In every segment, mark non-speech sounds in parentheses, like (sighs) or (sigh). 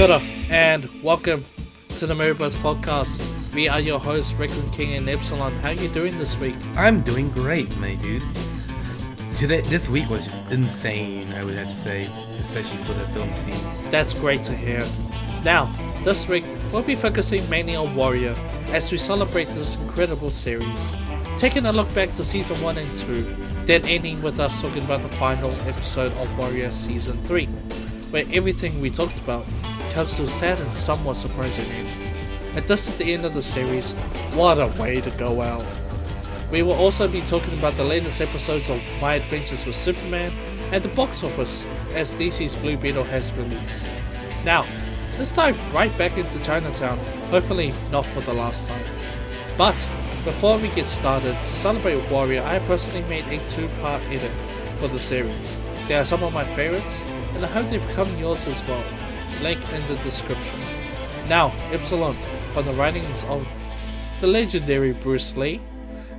Kia and welcome to the MovieBro's podcast. We are your hosts, Rickland King and Epsilon. How are you doing this week? I'm doing great, my dude. Today, this week was just insane. I would have to say, especially for the film scene. That's great to hear. Now, this week we'll be focusing mainly on Warrior as we celebrate this incredible series. Taking a look back to season 1 and 2, then ending with us talking about the final episode of Warrior season 3, where everything we talked about comes to a sad and somewhat surprising end. And this is the end of the series. What a way to go out! We will also be talking about the latest episodes of My Adventures with Superman and the box office as DC's Blue Beetle has released. Now, let's dive right back into Chinatown, hopefully not for the last time. But before we get started, to celebrate Warrior, I personally made a two part edit for the series. They are some of my favorites, and I hope they become yours as well. Link in the description. Now, Epsilon, from the writings of the legendary Bruce Lee,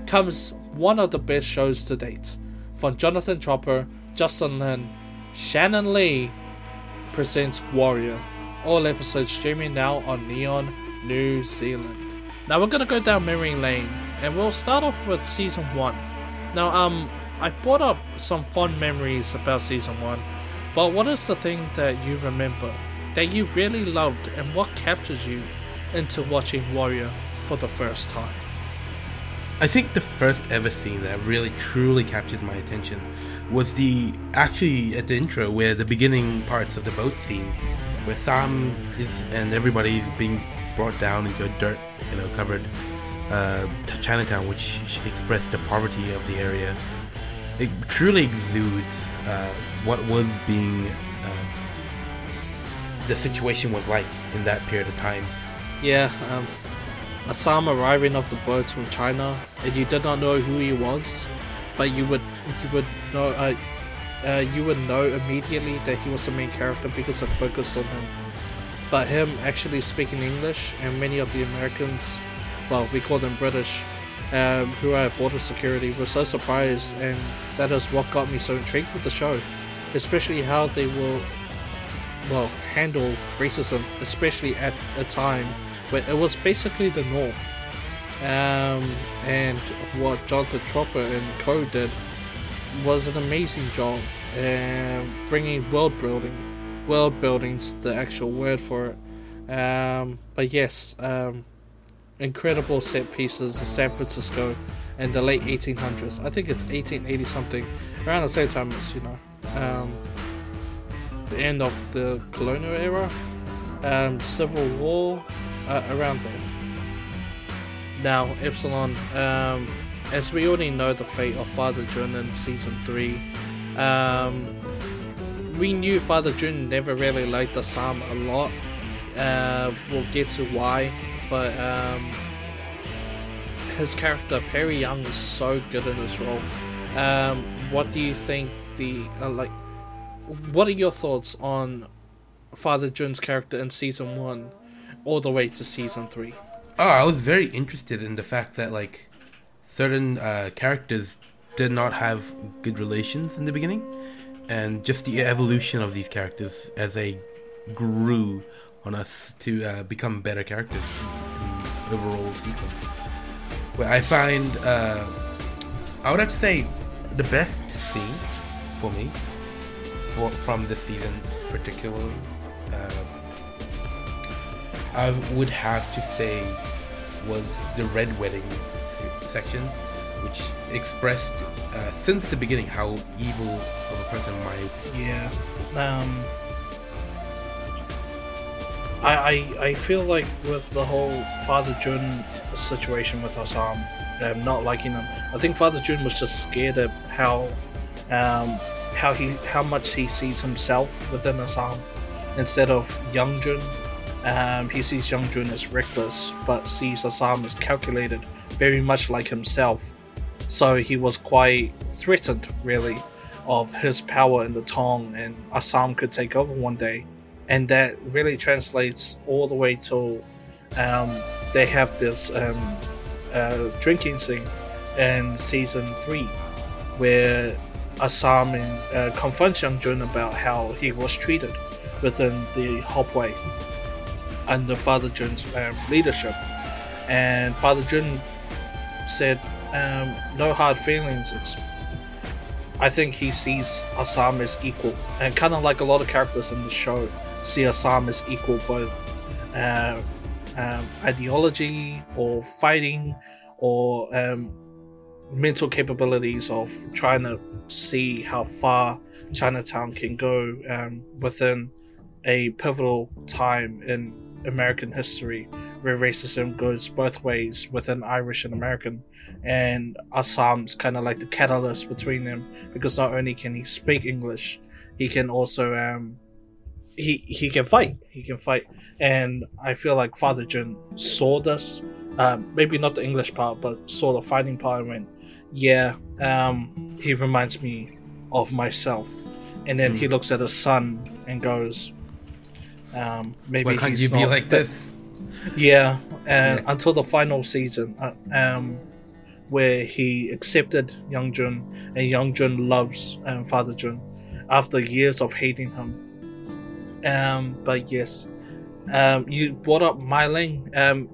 comes one of the best shows to date. From Jonathan Tropper, Justin Lin, Shannon Lee presents Warrior. All episodes streaming now on Neon, New Zealand. Now we're gonna go down memory lane, and we'll start off with season one. Now, um, I brought up some fond memories about season one, but what is the thing that you remember that you really loved, and what captures you into watching Warrior for the first time? I think the first ever scene that really truly captured my attention was the actually at the intro where the beginning parts of the boat scene where Sam is and everybody is being brought down into a dirt, you know, covered uh, Chinatown, which expressed the poverty of the area. It truly exudes uh, what was being the situation was like in that period of time. Yeah, um, Assam arriving off the boats from China, and you did not know who he was, but you would you would know uh, uh, you would know immediately that he was the main character because of focus on him. But him actually speaking English, and many of the Americans, well, we call them British, um, who are at border security, were so surprised, and that is what got me so intrigued with the show, especially how they will, well, handle racism, especially at a time where it was basically the norm. Um, and what Jonathan Tropper and co did was an amazing job um, bringing world building. World building's the actual word for it. Um, but yes, um, incredible set pieces of San Francisco in the late 1800s. I think it's 1880 something, around the same time as you know um, the end of the colonial era, um, Civil War, uh, around there. Now, Epsilon, um, as we already know the fate of Father Jun in season 3, um, we knew Father Jun never really liked the Psalm a lot. Uh, we'll get to why, but um, his character Perry Yung is so good in this role. Um, what do you think? The uh, like, what are your thoughts on Father Jun's character in season one, all the way to season three? Oh, I was very interested in the fact that like certain uh, characters did not have good relations in the beginning, and just the evolution of these characters as they grew on us to uh, become better characters in overall sequence. Where I find, uh, I would have to say, the best scene for me for from this season, particularly, uh, I would have to say was the red wedding section, which expressed uh, since the beginning how evil of a person might. Yeah. Um. I, I, I feel like with the whole Father Jun situation with Assam, um, not liking him, I think Father Jun was just scared of how um, how he how much he sees himself within Assam instead of Young Jun. Um, he sees Young Jun as reckless, but sees Assam as calculated, very much like himself. So he was quite threatened, really, of his power in the Tong, and Assam could take over one day. And that really translates all the way to um, they have this um, uh, drinking scene in season three, where Assam and, uh, confronts Young Jun about how he was treated within the Hop Wei. under Father Jun's um, leadership. And Father Jun said, um, "No hard feelings. It's I think he sees Assam as equal, and kind of like a lot of characters in the show see Assam as equal, both uh, um, ideology or fighting or um, mental capabilities of trying to see how far Chinatown can go um, within a pivotal time in American history where racism goes both ways within Irish and American and Assam's kind of like the catalyst between them because not only can he speak English, he can also um he he can fight. He can fight, and I feel like Father Jun saw this. Um, maybe not the English part, but saw the fighting part and went, "Yeah, um, he reminds me of myself." And then mm. he hmm. looks at his son and goes, um, "Maybe Why can't you be like this?" (laughs) Yeah, and yeah. until the final season, uh, um, where he accepted Young Jun, and Young Jun loves um, Father Jun after years of hating him. Um, but yes, um, you brought up Mai Ling. Um,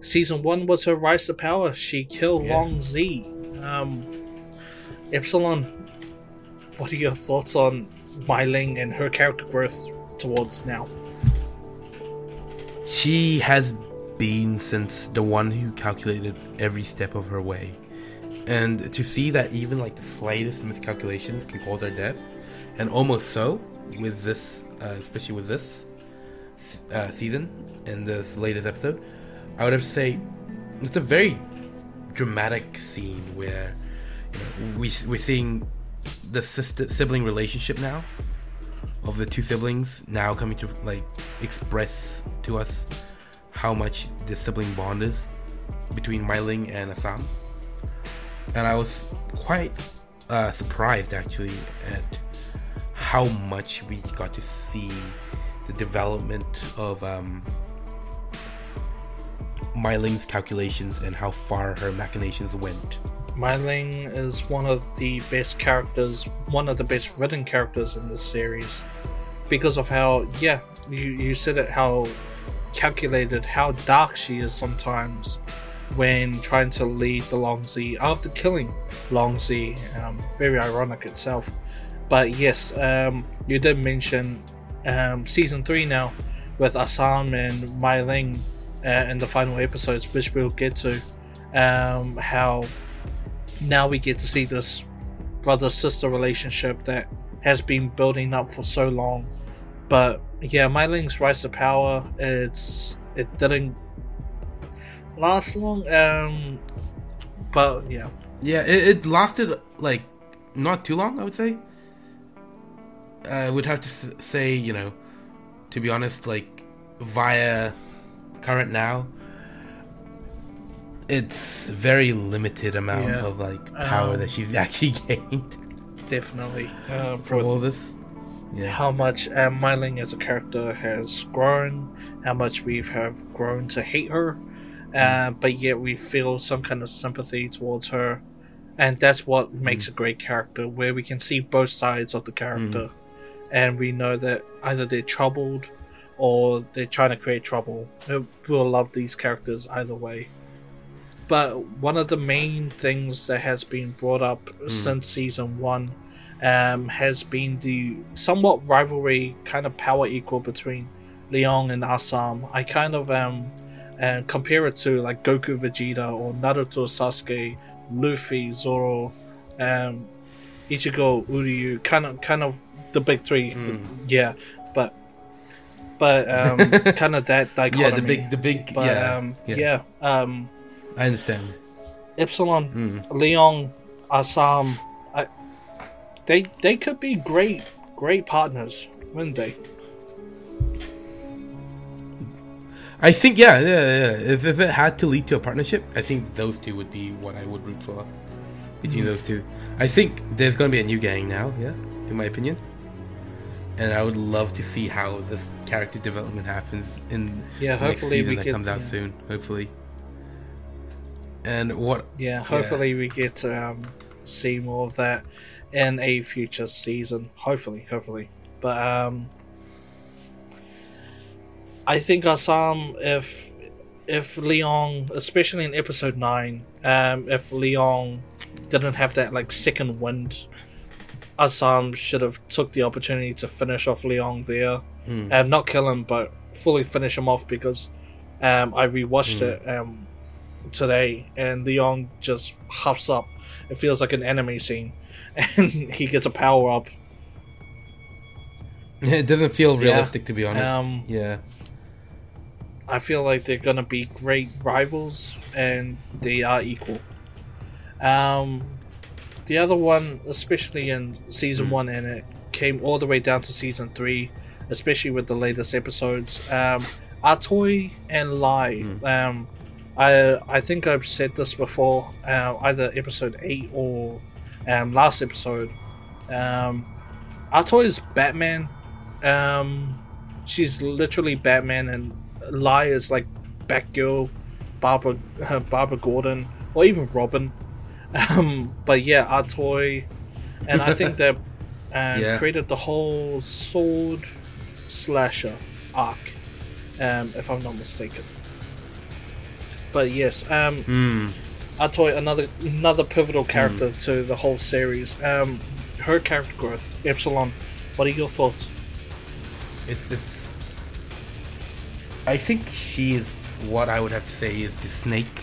season one was her rise to power. She killed yeah. Long Zii. Um, Epsilon, what are your thoughts on Mai Ling and her character growth towards now? She has been since the one who calculated every step of her way. And to see that even like the slightest miscalculations can cause her death, and almost so with this, uh, especially with this uh, season and this latest episode, I would have to say it's a very dramatic scene where you know, we we're seeing the sister sibling relationship now of the two siblings now coming to like express to us how much the sibling bond is between Mai Ling and Assam. And I was quite uh, surprised actually at how much we got to see the development of um, Mai Ling's calculations and how far her machinations went. Mai Ling is one of the best characters, one of the best written characters in this series, because of how, yeah, you, you said it, how calculated how dark she is sometimes when trying to lead the Long Zii after killing Long Zii. Um, very ironic itself. But yes, um, you did mention um, season 3 now with Assam and Mai Ling uh, in the final episodes, which we'll get to. Um, how now we get to see this brother sister relationship that has been building up for so long. But yeah, Mai Ling's rise to power, it's it didn't last long. Um, but yeah, yeah, it, it lasted like not too long. I would say. I would have to say, you know, to be honest, like via current now, it's very limited amount yeah. of like power um, that she's (laughs) actually gained. Definitely, uh, from all this yeah. how much um, Mai Ling as a character has grown, how much we have have grown to hate her, uh, but yet we feel some kind of sympathy towards her, and that's what makes mm. a great character, where we can see both sides of the character, mm. and we know that either they're troubled or they're trying to create trouble. We'll love these characters either way. But one of the main things that has been brought up mm. since season one um, has been the somewhat rivalry kind of power equal between Leon and Assam. I kind of um, uh, compare it to like Goku Vegeta or Naruto Sasuke, Luffy, Zoro, um, Ichigo, Uryu, kind of kind of the big three. Mm. The, yeah, but but um, (laughs) kind of that dichotomy. Yeah, the big the big but, yeah, um, yeah. yeah um, I understand. Epsilon, mm. Leon, Assam, they they could be great great partners, wouldn't they? I think yeah, yeah, yeah. If, if it had to lead to a partnership, I think those two would be what I would root for between mm those two. I think there's going to be a new gang now, yeah, in my opinion. And I would love to see how this character development happens in yeah, hopefully next season that get, comes out yeah. soon. Hopefully. And what? Yeah, hopefully yeah. we get to um, see more of that in a future season. Hopefully, hopefully. But um, I think Assam, if if Leon, especially in episode nine, um, if Leon didn't have that like second wind, Assam should have took the opportunity to finish off Leon there, Mm. um, not kill him, but fully finish him off because um, I rewatched Mm. it um, today, and Leon just huffs up. It feels like an anime scene, (laughs) and he gets a power up. (laughs) It doesn't feel Yeah. realistic to be honest. Um, yeah. I feel like they're gonna be great rivals, and they are equal. Um, the other one, especially in season Hmm. one, and it came all the way down to season three, especially with the latest episodes. Um, Atoy and Lai. Hmm. Um, I I think I've said this before, uh, either episode eight or um, last episode. Um, Atoy is Batman. Um, she's literally Batman, and Lai is like Batgirl, Barbara uh, (laughs) Barbara Gordon, or even Robin. Um, but yeah, Atoy, and I think that (laughs) uh, Yeah. created the whole sword slasher arc, um, if I'm not mistaken. But yes, um, Mm. Atoy, another another pivotal character to the whole series. Um, her character growth, Epsilon. What are your thoughts? It's it's. I think she is what I would have to say is the snake,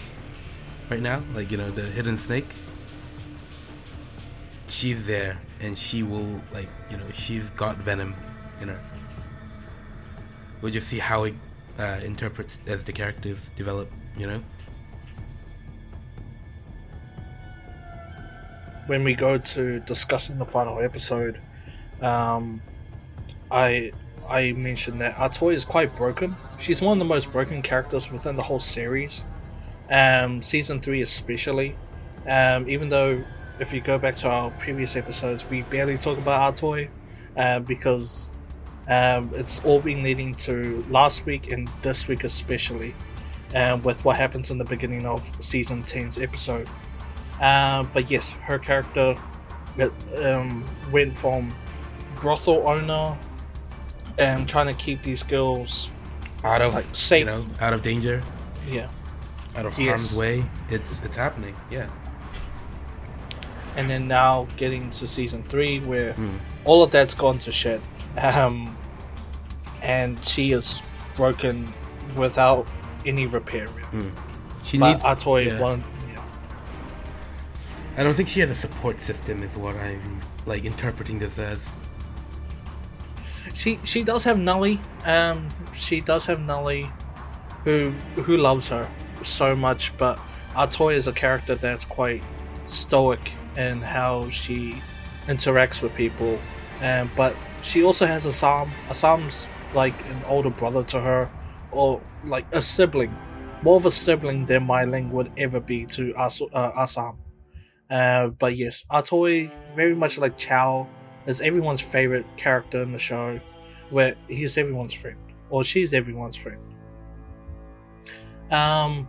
right now. Like you know the hidden snake. She's there, and she will like you know she's got venom in her. We'll just see how it uh, interprets as the characters develop. You know. when we go to discussing the final episode, um, I I mentioned that Atoy is quite broken. She's one of the most broken characters within the whole series, um, season three especially. Um, even though if you go back to our previous episodes, we barely talk about Atoy, uh, because um, it's all been leading to last week and this week especially, um, with what happens in the beginning of season 10's episode. Um, but yes, her character that um, went from brothel owner and trying to keep these girls, Out of Like, safe. you know, out of danger, yeah, out of Yes. harm's way. It's it's happening. Yeah. and then now getting to season three where Hmm. all of that's gone to shit, um, and she is broken without any repair. She But needs. Atoy yeah. one, yeah. I don't think she has a support system, is what I'm like interpreting this as. she she does have Nelly. Um, she does have Nelly, who who loves her so much. But Atoy is a character that's quite stoic in how she interacts with people. Um, but she also has Assam. Assam's like an older brother to her, or like a sibling, more of a sibling than Mai Ling would ever be to As- uh, Assam. Uh, but yes, Atoy, very much like Chao, is everyone's favorite character in the show, where he's everyone's friend, or she's everyone's friend. Um,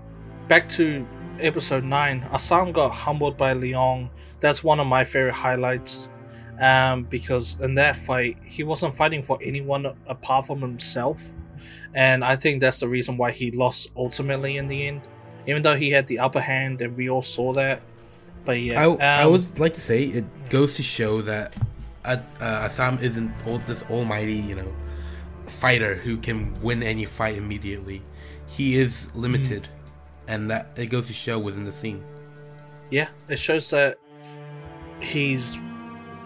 back to episode 9, Assam got humbled by Leong. That's one of my favorite highlights. Um, because in that fight, he wasn't fighting for anyone apart from himself. And I think that's the reason why he lost ultimately in the end. Even though he had the upper hand, and we all saw that. But yeah, I, I um, would like to say it goes to show that uh, uh, Assam isn't all this almighty, you know, fighter who can win any fight immediately. He is limited, Mm. And that it goes to show within the scene. yeah, it shows that he's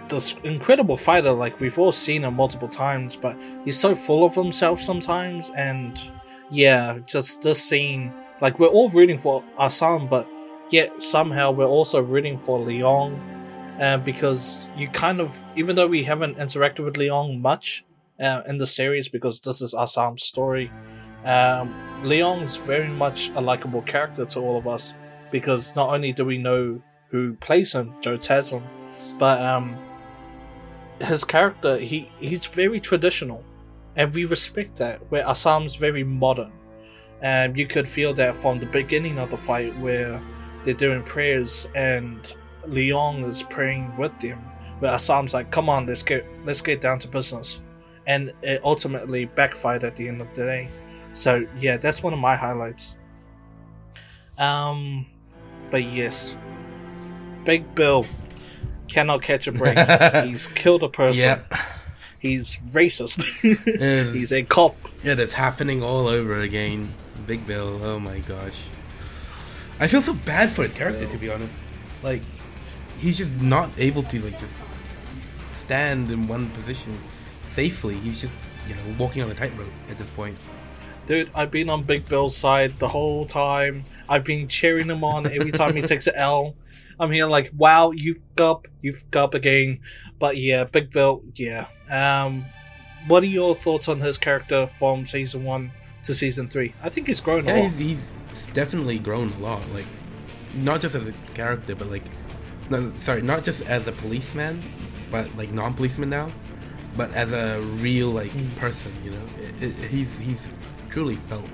this incredible fighter. Like we've all seen him multiple times, but he's so full of himself sometimes. And yeah, just this scene, like we're all rooting for Assam, but yet somehow we're also rooting for Leong, uh, because you kind of, even though we haven't interacted with Leong much uh, in the series, because this is Assam's story. Um, Leong's very much a likable character to all of us because not only do we know who plays him, Joe Taslim, but um, his character he he's very traditional, and we respect that. Where Assam's very modern, and you could feel that from the beginning of the fight where they're doing prayers and Leong is praying with them. Where Assam's like, "Come on, let's get let's get down to business," and it ultimately backfired at the end of the day. So yeah, that's one of my highlights. Um, but yes, Big Bill cannot catch a break. (laughs) He's killed a person. Yeah. He's racist. (laughs) Uh, He's a cop. Yeah, that's happening all over again. Big Bill, oh my gosh. I feel so bad for his character to be honest. Like he's just not able to like just stand in one position safely. He's just, you know, walking on a tightrope at this point. Dude, I've been on Big Bill's side the whole time. I've been cheering him on every time he takes an (laughs) L. I'm here like, wow, you've up, you've up again. But yeah, Big Bill, yeah. Um, what are your thoughts on his character from season one to season three? I think he's grown a Yeah, lot. he's, he's definitely grown a lot. Like, not just as a character, but like, no, sorry, not just as a policeman, but like non-policeman now, but as a real like person. You know, it, it, he's he's truly felt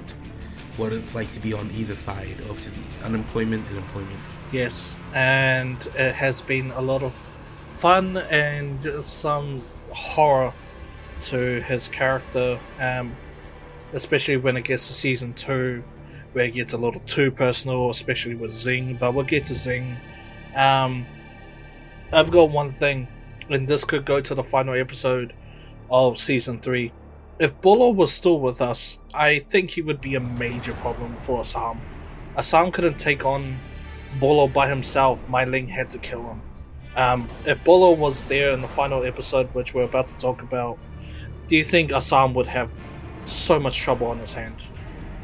what it's like to be on either side of just unemployment and employment. Yes, and it has been a lot of fun and some horror to his character, um, especially when it gets to season two, where it gets a little too personal, especially with Zing. But we'll get to Zing. Um, I've got one thing, and this could go to the final episode of season three. If Bolo was still with us, I think he would be a major problem for Assam. Assam couldn't take on Bolo by himself, Mai Ling had to kill him. Um, if Bolo was there in the final episode, which we're about to talk about, do you think Assam would have so much trouble on his hand?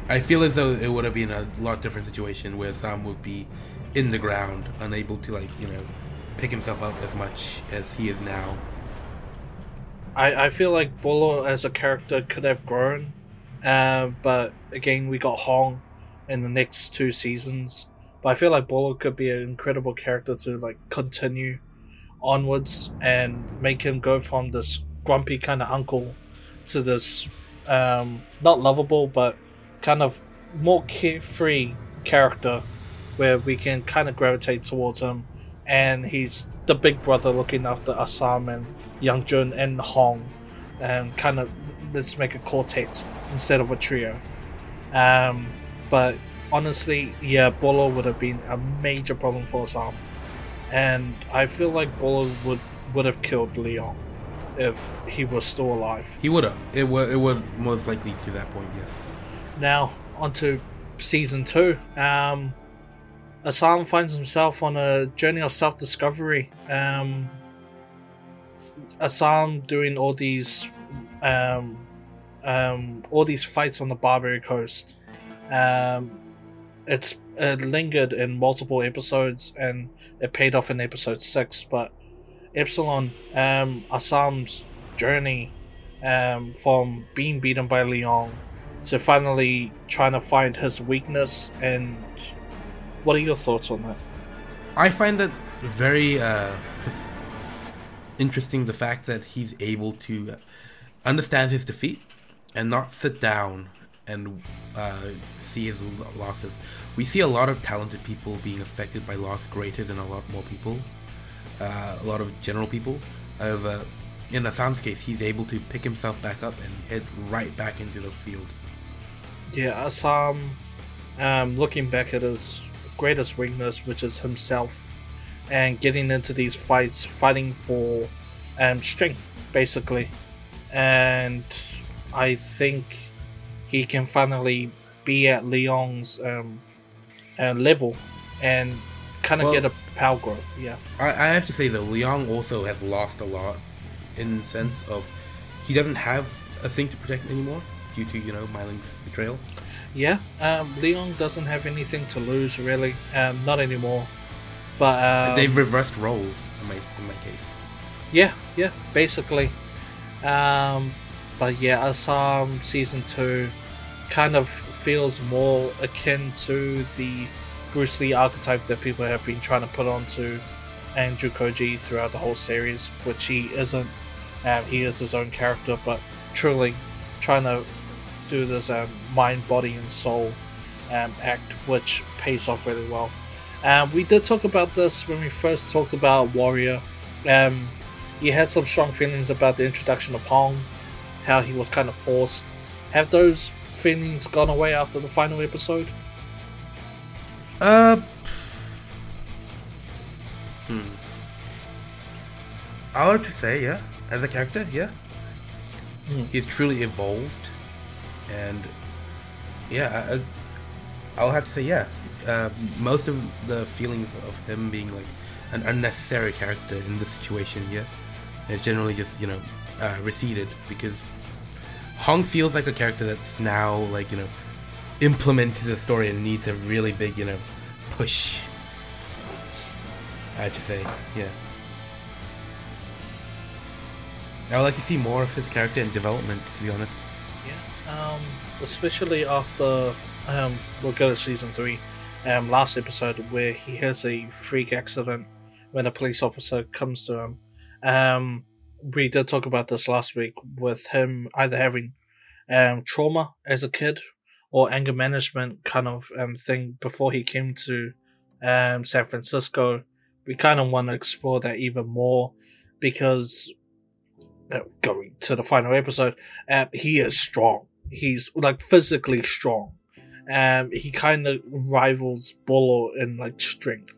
I feel as though it would have been a lot different situation where Sam would be in the ground, unable to like you know pick himself up as much as he is now. I, I feel like Bolo as a character could have grown, uh, but again, we got Hong in the next two seasons. But I feel like Bolo could be an incredible character to like continue onwards and make him go from this grumpy kind of uncle to this um, not lovable but kind of more carefree character where we can kind of gravitate towards him and he's the big brother looking after Assam and Young Jun and Hong and kind of let's make a quartet instead of a trio um, but honestly yeah Bolo would have been a major problem for Assam and I feel like Bolo would would have killed Leon if he was still alive He would have. It would. It would most likely to that point. Yes. Now, onto season two. Um, Assam finds himself on a journey of self discovery. Um, Assam doing all these, um, um, all these fights on the Barbary Coast. Um, it's it lingered in multiple episodes and it paid off in episode six. But Epsilon, um, Assam's journey um, from being beaten by Leon to finally trying to find his weakness and what are your thoughts on that I find that very uh, interesting. The fact that he's able to understand his defeat and not sit down and uh, see his losses. We see a lot of talented people being affected by loss greater than a lot more people. Uh, a lot of general people. However, in Assam's case, he's able to pick himself back up and head right back into the field. yeah assam um, looking back at his greatest weakness which is himself and getting into these fights fighting for um, strength basically and i think he can finally be at leon's um, uh, level and kind of Well- get a power growth yeah I, I have to say though, Liang also has lost a lot in the sense of he doesn't have a thing to protect anymore due to you know Mai Ling's betrayal. Yeah, um, Leon doesn't have anything to lose really, um, not anymore. But um, They've reversed roles in my in my case. yeah, yeah, basically. Um, but yeah, Assam season two kind of feels more akin to the Bruce Lee archetype that people have been trying to put onto Andrew Koji throughout the whole series, which he isn't. Um, he is his own character, but truly trying to do this um, mind, body, and soul um, act, which pays off really well. Um, we did talk about this when we first talked about Warrior. Um, he had some strong feelings about the introduction of Hong, how he was kind of forced. Have those feelings gone away after the final episode? Uh. Hmm. I would to say, yeah, as a character, yeah, Hmm. he's truly evolved, and yeah, I- I'll have to say, yeah, uh, most of the feelings of him being like an unnecessary character in this situation, yeah, has generally just you know uh, receded because Hong feels like a character that's now like you know implemented the story and needs a really big you know push. I have to say, yeah. I would like to see more of his character and development, to be honest. Yeah. Um, especially after um, we'll go to season three. Um, last episode where he has a freak accident when a police officer comes to him. Um, we did talk about this last week with him either having um trauma as a kid or anger management kind of um thing before he came to um San Francisco. We kind of want to explore that even more because uh, going to the final episode, um, he is strong. He's like physically strong. Um, he kind of rivals Bolo in like strength,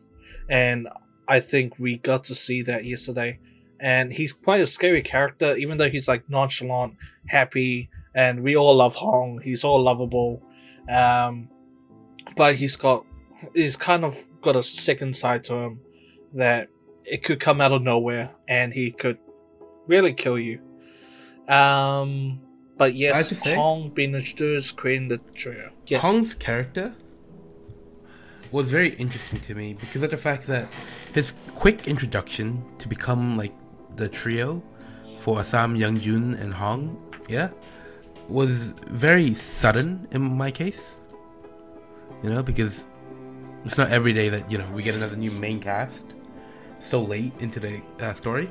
and I think we got to see that yesterday. And he's quite a scary character, even though he's like nonchalant, happy, and we all love Hong. He's all lovable, um, but he's got he's kind of got a second side to him that it could come out of nowhere, and he could really kill you. Um, but yes, Hong being introduced, creating the trio. Yes. Hong's character was very interesting to me because of the fact that his quick introduction to become like the trio for Assam, Young Jun, and Hong, yeah, was very sudden in my case. You know, because it's not every day that you know we get another new main cast so late into the uh, story.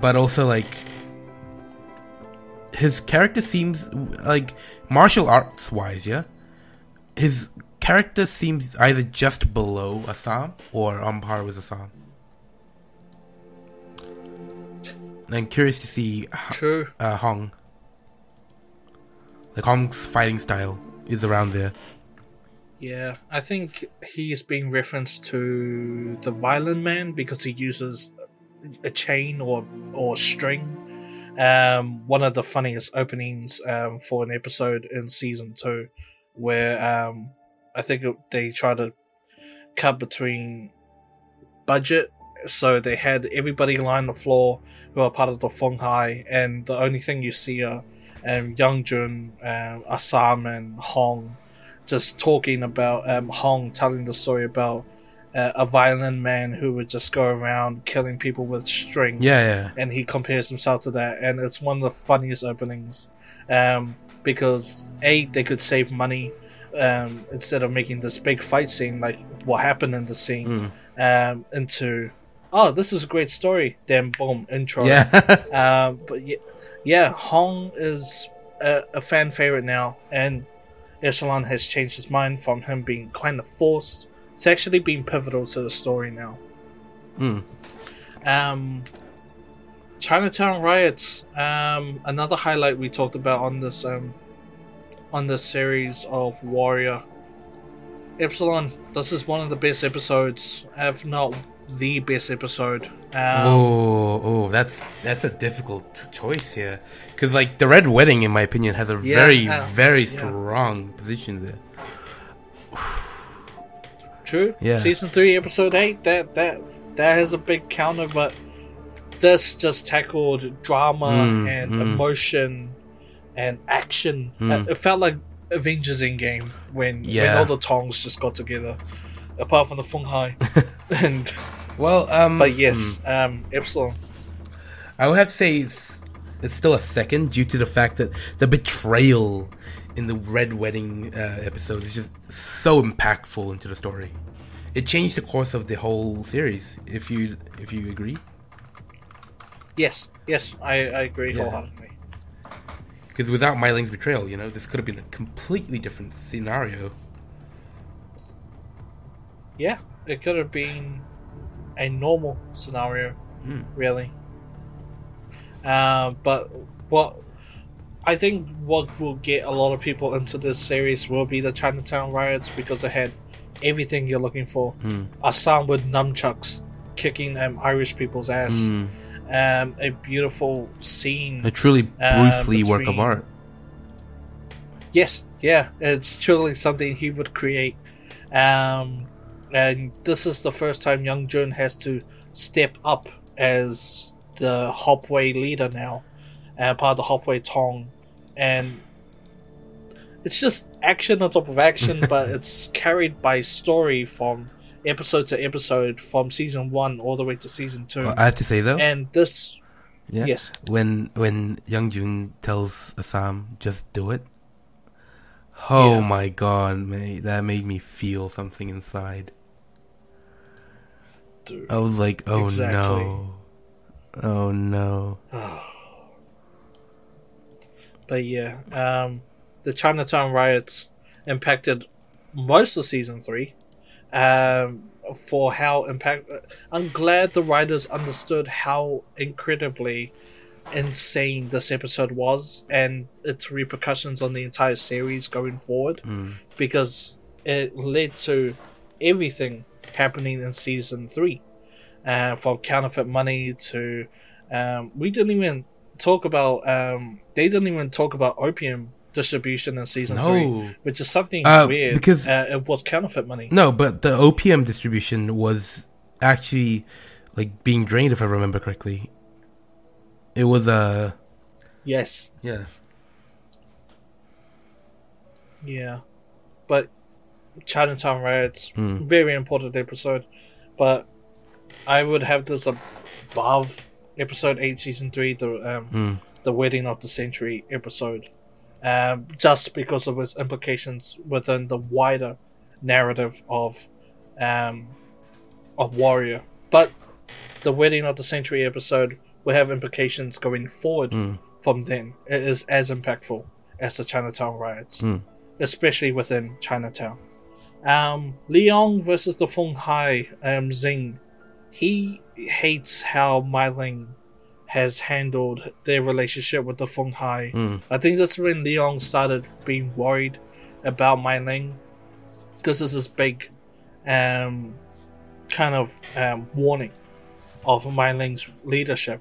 But also like his character seems like martial arts wise, yeah. His character seems either just below Assam or on par with Assam. I'm curious to see True. uh, Hong. Like Hong's fighting style is around there. Yeah, I think he's being referenced to the Violent Man because he uses a chain or or string. Um, one of the funniest openings um, for an episode in season two, where um, I think they try to cut between budget, so they had everybody on the floor who are part of the Feng Hai, and the only thing you see are um, Young Jun, um, Assam, and Hong just talking about um, Hong telling the story about uh, a violent man who would just go around killing people with string. Yeah, yeah. And he compares himself to that, and it's one of the funniest openings um, because a they could save money um, instead of making this big fight scene like what happened in the scene um, into oh this is a great story then boom intro Yeah. um, (laughs) but yeah, yeah, Hong is a, a fan favorite now, and Epsilon has changed his mind from him being kind of forced to actually been pivotal to the story now. Mm. Um, Chinatown riots, um, another highlight we talked about on this um, on this series of Warrior. Epsilon, this is one of the best episodes, if not the best episode. Um, oh, oh, that's that's a difficult choice here, because like the Red Wedding, in my opinion, has a Yeah, very, uh, very yeah. strong position there. True. Yeah. Season three, episode eight. That that that has a big counter, but this just tackled drama Mm, and mm. emotion and action. Mm. It felt like Avengers Endgame when when all the Tongs just got together, apart from the Feng Hai. (laughs) and Well, um, but yes, um, Epsilon. I would have to say it's, it's still a second due to the fact that the betrayal in the Red Wedding uh, episode is just so impactful into the story. It changed the course of the whole series. If you if you agree, Yes, yes, I, I agree Yeah. wholeheartedly. because without Mai Ling's betrayal, you know, this could have been a completely different scenario. Yeah, it could have been a normal scenario, Mm. really. Uh, but what I think what will get a lot of people into this series will be the Chinatown riots because it had everything you're looking for. Mm. Assam with nunchucks kicking um, Irish people's ass. Mm. Um, a beautiful scene. A truly Uh, Bruce Lee work of art. Yes, yeah, it's truly something he would create. Um, and this is the first time Young Jun has to step up as the Hop Wei leader now, uh, part of the Hop Wei Tong, and it's just action on top of action, (laughs) but it's carried by story from episode to episode, from season one all the way to season two. Well, I have to say though, and this, yeah, yes, when when Young Jun tells Assam, "Just do it." Oh Yeah. my god, mate, that made me feel something inside. dude. I was like, "Oh Exactly. no, oh no." But yeah, um, the Chinatown riots impacted most of season three. Um, for how impact, I'm glad the writers understood how incredibly insane this episode was and its repercussions on the entire series going forward, Mm. because it led to everything happening in season three, uh, from counterfeit money to um, we didn't even talk about um, they didn't even talk about opium distribution in season three, which is something Uh, weird because- uh, it was counterfeit money. no, but the opium distribution was actually like being drained, if I remember correctly. It was uh Yes, yeah. yeah, but Chinatown riots Mm. very important episode, but I would have this above episode eight, season three, the um, Mm. the wedding of the century episode, um, just because of its implications within the wider narrative of um, of Warrior. But the wedding of the century episode will have implications going forward Mm. from then. It is as impactful as the Chinatown riots, Mm. especially within Chinatown. Um, Leong versus the Feng Hai um, Zing. He hates how Mai Ling has handled their relationship with the Feng Hai. Mm. I think that's when Leong started being worried about Mai Ling. This is his big um, kind of um, warning of Mai Ling's leadership.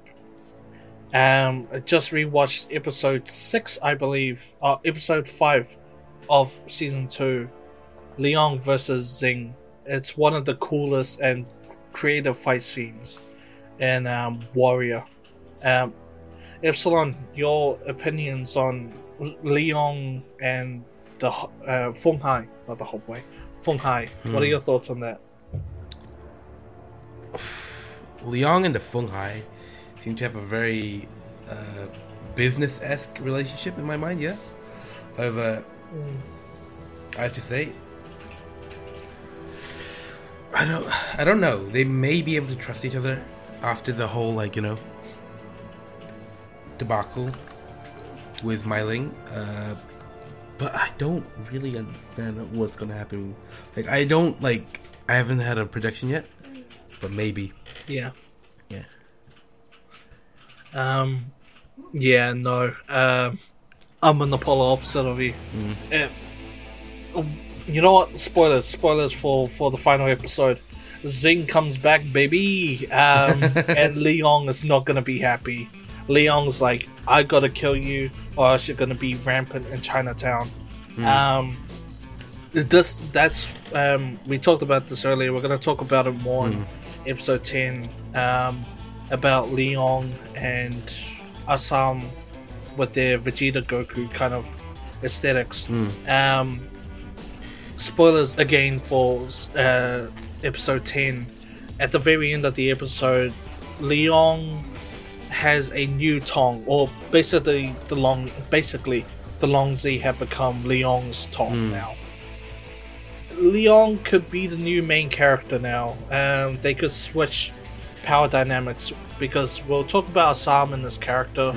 Um, I just rewatched episode six, I believe, uh, episode five of season two, Leong versus Zing. It's one of the coolest and creative fight scenes in um, Warrior. Um, Epsilon, your opinions on Leong and the uh, Feng Hai, not the whole way, Feng Hai. What are your thoughts on that? Liang and the Feng Hai seem to have a very uh, business esque relationship in my mind, yeah? Over, I have to say, I don't, I don't know. They may be able to trust each other after the whole, like, you know, debacle with Mai Ling. Uh, but I don't really understand what's gonna happen. Like, I don't, like, I haven't had a prediction yet, but maybe. Yeah. Yeah. Um. Yeah. No. Um. I'm on the polar opposite of you. Uh, um, you know what? Spoilers. Spoilers for for the final episode. Zing comes back, baby. Um. (laughs) and Leong is not gonna be happy. Leong's like, I gotta kill you, or else you're gonna be rampant in Chinatown. Um. This that's um. We talked about this earlier. We're gonna talk about it more in episode 10 um, about Leong and Assam with their Vegeta Goku kind of aesthetics. Um, spoilers again for uh, episode 10. At the very end of the episode, Leon has a new Tong, or basically the Long, basically the Long Zii have become Leon's Tong now. Leon could be the new main character now. Um, they could switch power dynamics because we'll talk about Assam and his character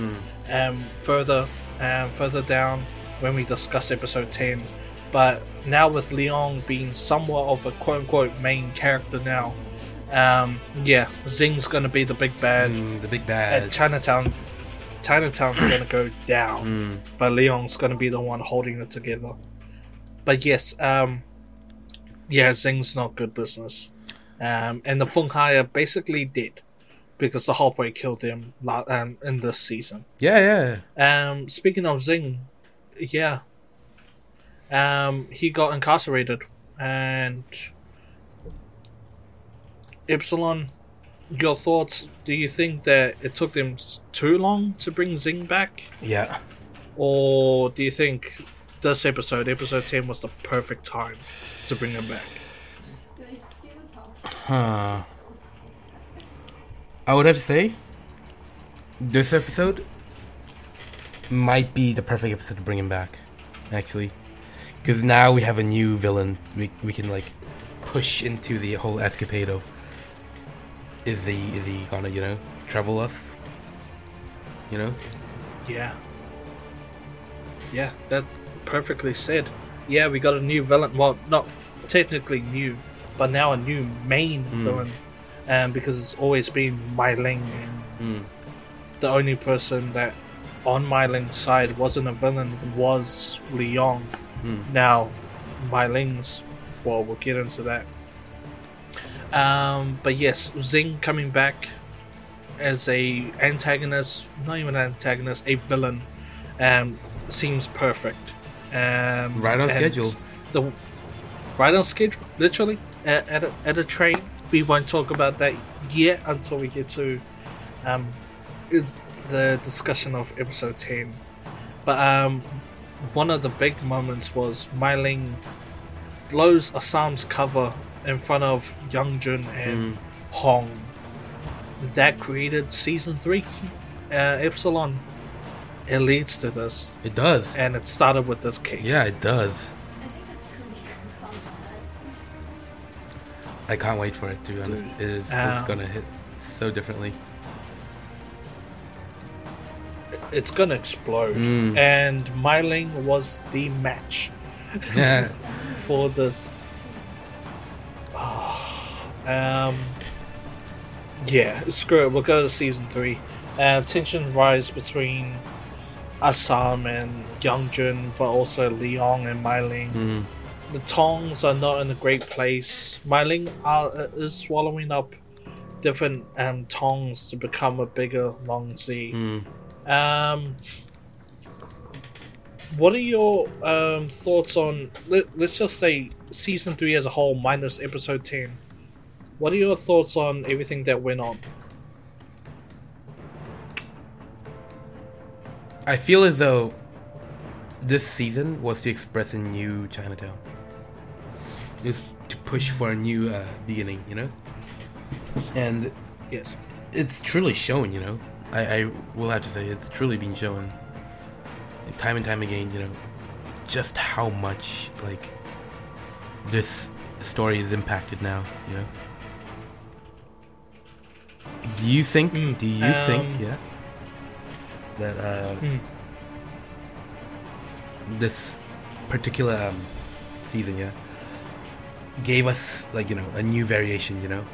um, further um, further down when we discuss episode 10. But now with Leon being somewhat of a quote unquote main character now, um, yeah, Zing's gonna be the big bad Mm, the big at bad. Chinatown. Chinatown's gonna go down, Mm. but Leon's gonna be the one holding it together. But yes, um, yeah, Zing's not good business, um, and the Feng Hai are basically dead because the Hop Wei killed him la- um, in this season. Yeah, yeah. Um, speaking of Zing, yeah, um, he got incarcerated, and Epsilon. Your thoughts? Do you think that it took them too long to bring Zing back, Yeah. or do you think this episode, episode ten, was the perfect time to bring him back? Huh. I would have to say this episode might be the perfect episode to bring him back, actually, because now we have a new villain. We we can like push into the whole escapade of is he is he gonna you know trouble us? You know. Yeah. Yeah, that perfectly said. Yeah, we got a new villain. Well, not technically new, but now a new main villain. Um, because it's always been Mai Ling, and Mm. the only person that on Mai Ling's side wasn't a villain was Li Yong. Mm. Now, Mai Ling's. Well, we'll get into that. Um, but yes, Zing coming back as a antagonist, not even an antagonist, a villain, um, seems perfect. Um, Right on schedule. The right on schedule, literally at, at, a, at a train. We won't talk about that yet until we get to um, the discussion of episode ten. But um, one of the big moments was Mai Ling blows Assam's cover in front of Young Jun and Hong. That created season three, uh, Epsilon. It leads to this, It does. and it started with this case. Yeah, it does. I think this could be combat. I can't wait for it. To be honest, it is. Um, it's gonna hit so differently. It's gonna explode, Mm. and Mai Ling was the match Yeah. (laughs) for this. um, yeah, screw it. We'll go to season three. Uh, tension rise between Assam and Young Jun, but also Li Yong and Mai Ling. Mm. The Tongs are not in a great place. Mai Ling are, uh, is swallowing up different um, Tongs to become a bigger Long Zii. Mm. Um, what are your um, thoughts on? Let, let's just say season three as a whole, minus episode ten. What are your thoughts on everything that went on? I feel as though this season was to express a new Chinatown. It was to push for a new uh, beginning, you know? And Yes. it's truly shown, you know? I, I will have to say, it's truly been shown. Like, time and time again, you know, just how much, like, this story is impacted now, you know? Do you think, Mm, do you um, think, yeah? That, uh, Hmm. this particular um, season, yeah, gave us like you know a new variation. You know,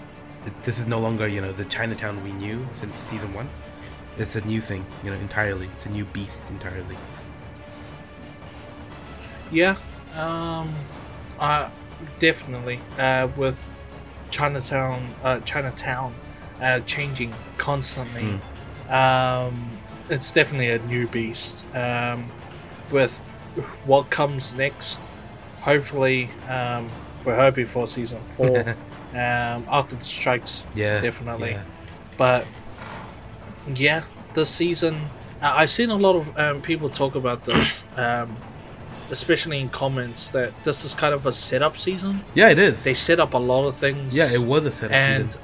this is no longer you know the Chinatown we knew since season one. It's a new thing, you know, entirely. It's a new beast entirely. Yeah. Um. Uh. Definitely. Uh. With Chinatown. Uh. Chinatown. Uh. Changing constantly. Um. It's definitely a new beast. Um. With what comes next. Hopefully. Um. We're hoping for season four. (laughs) um. After the strikes. Yeah, Definitely. yeah. But yeah, this season I've seen a lot of um, people talk about this, um, especially in comments that this is kind of a setup season. Yeah, it is. They set up a lot of things. yeah, it was a setup and season.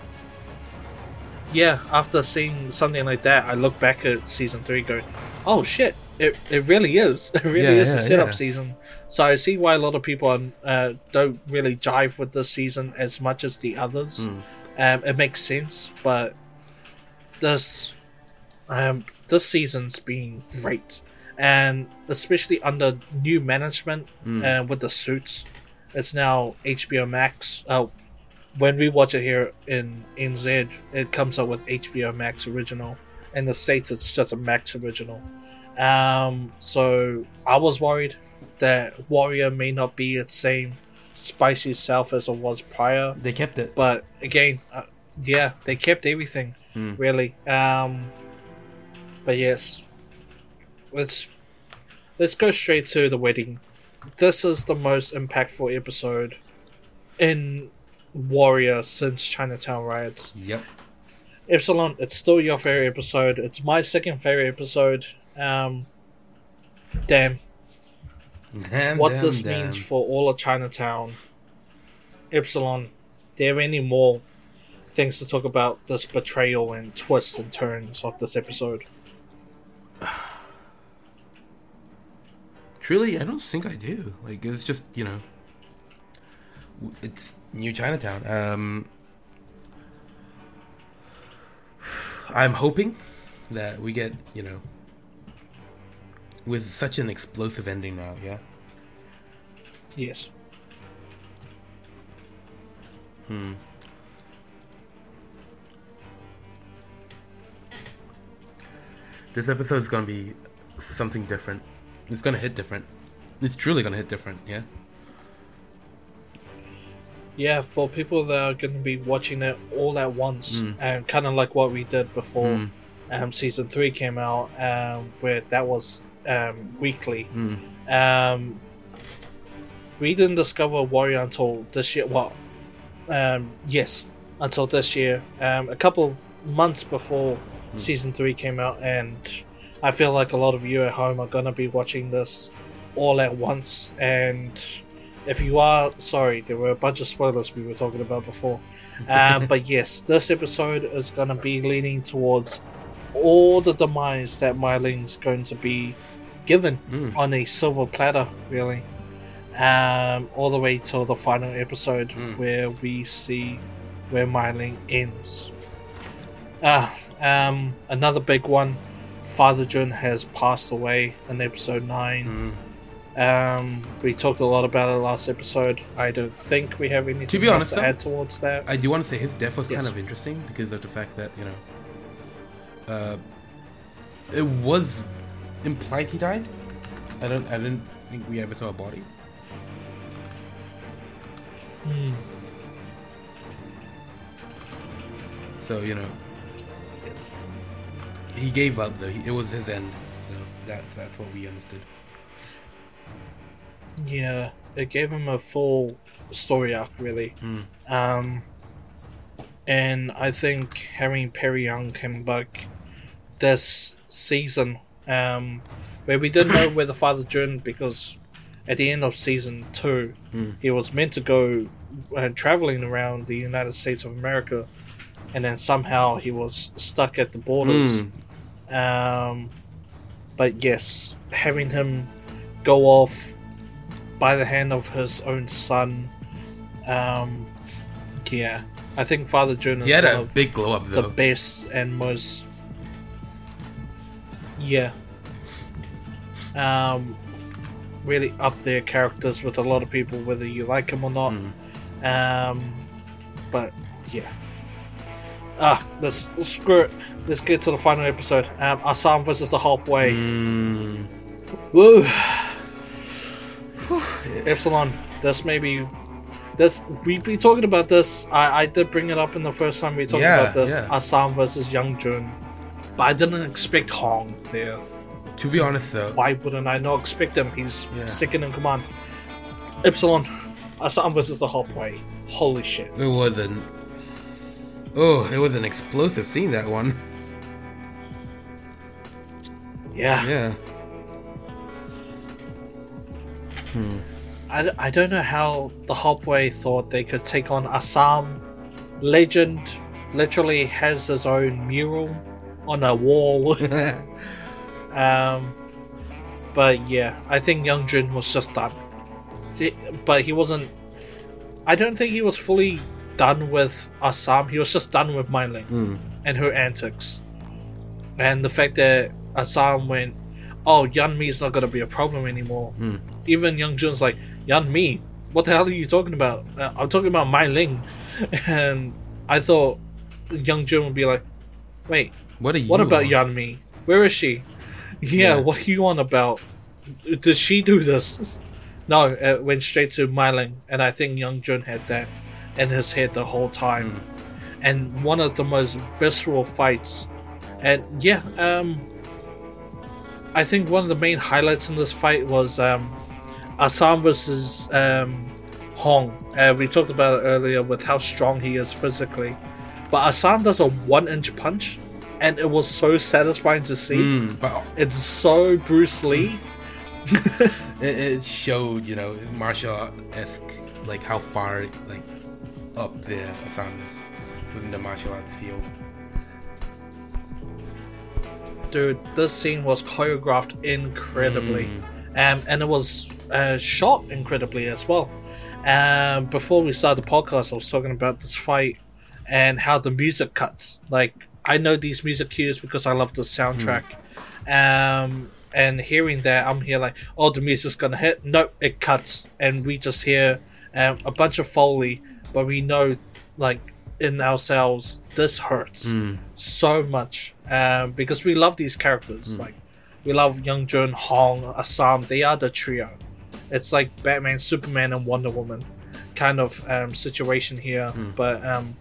yeah, after seeing something like that, I look back at season three, going, "Oh shit, it it really is. (laughs) It really Yeah, is a setup yeah. season." So I see why a lot of people are, uh, don't really jive with this season as much as the others. Mm. Um, it makes sense, but this um, this season's been great, and especially under new management Mm. uh, with the suits, it's now HBO Max. Uh, when we watch it here in NZ, it comes up with HBO Max original, In the states, it's just a Max original. Um, so I was worried that Warrior may not be its same spicy self as it was prior. They kept it. But again, uh, yeah, they kept everything Hmm. really. Um, but yes, let's let's go straight to the wedding. This is the most impactful episode in Warrior since Chinatown riots. Yep. Epsilon, it's still your favorite episode. It's my second favorite episode. Um, damn, Damn, what damn, this damn. means for all of Chinatown. Epsilon, there are any more things to talk about this betrayal and twists and turns of this episode? (sighs) Truly, I don't think I do. Like, it's just you know, it's New Chinatown. Um, (sighs) I'm hoping that we get you know, with such an explosive ending now. Yeah. Yes. Hmm. This episode is gonna be something different. It's gonna hit different. It's truly gonna hit different. Yeah. Yeah, for people that are going to be watching it all at once, Mm. and kind of like what we did before Mm. um, season three came out, um, where that was um, weekly. Mm. Um, we didn't discover Warrior until this year. Well, um, yes, until this year. Um, a couple months before season three came out, and I feel like a lot of you at home are gonna be watching this all at once. And if you are, sorry, there were a bunch of spoilers we were talking about before. (laughs) Um, but yes, this episode is gonna be leaning towards all the demise that Mai Ling's going to be given Mm. on a silver platter, really. Um, all the way till the final episode Mm. where we see where Mylene ends. Ah, um, another big one. Father Jun has passed away in episode nine. Mm. Um, we talked a lot about it last episode. I don't think we have anything To be honest, to add towards that. I do want to say his death was Yes. kind of interesting because of the fact that you know, uh, it was implied he died. I don't. I didn't think we ever saw a body. Hmm. So you know, he gave up though. He, it was his end. So that's that's what we understood. Yeah, it gave him a full story arc, really. Mm. Um, and I think having Perry Yung came back this season, um, where we didn't know (coughs) where the father journeyed because at the end of season two, Mm. he was meant to go uh, traveling around the United States of America, and then somehow he was stuck at the borders. Mm. Um, but yes, having him go off by the hand of his own son, um, yeah, I think Father Jun is He had a of big glow up the best and most, yeah, um, really up there characters with a lot of people, whether you like him or not. Mm. Um, but yeah. Ah, let's, let's screw it. Let's get to the final episode. Um, Assam versus the Hop Wei. Mm. Woo! Epsilon, this may be. This we be talking about this. I, I did bring it up in the first time we talked Yeah, about this. yeah. Assam versus Young Jun, but I didn't expect Hong there. To be honest though, Why wouldn't I not expect him? He's Yeah. second in command. Epsilon, Assam versus the Hop Wei. Holy shit! it was an. Oh, it was an explosive scene. That one. Yeah. Yeah. Hmm. I, I don't know how the Hop Wei thought they could take on Assam. Legend literally has his own mural on a wall. (laughs) (laughs) um, but yeah, I think Young Jun was just done. But he wasn't. I don't think he was fully done with Assam. He was just done with Mai Ling Mm. and her antics. And the fact that Assam went, oh, Yan Mi is not going to be a problem anymore. Mm. Even Young Jun's like, Yan Mi, what the hell are you talking about? Uh, I'm talking about Mai Ling. (laughs) And I thought Young Jun would be like, wait, What are you? What about on? Yanmi? Where is she? (laughs) Yeah, Yeah. what are you on about? Did she do this? (laughs) No, it went straight to Mai Ling, and I think Young Jun had that in his head the whole time. And one of the most visceral fights. And yeah, um, I think one of the main highlights in this fight was um, Assam versus um, Hong. Uh, we talked about it earlier with how strong he is physically. But Assam does a one inch punch, and it was so satisfying to see. Mm, but It's so Bruce Lee. (laughs) it, it showed, you know, martial art esque, like how far, like up there Assam is within the martial arts field. Dude, this scene was choreographed incredibly. Um, and it was uh, shot incredibly as well. Um, before we started the podcast, I was talking about this fight and how the music cuts. Like, I know these music cues because I love the soundtrack. Um, and hearing that, I'm here like, oh, the music's gonna hit. No, it cuts. And we just hear um, a bunch of Foley, but we know, like, in ourselves, this hurts so much um, because we love these characters. Like we love Young Jun, Hong, Assam. They are the trio. It's like Batman, Superman, and Wonder Woman kind of um, situation here. But um,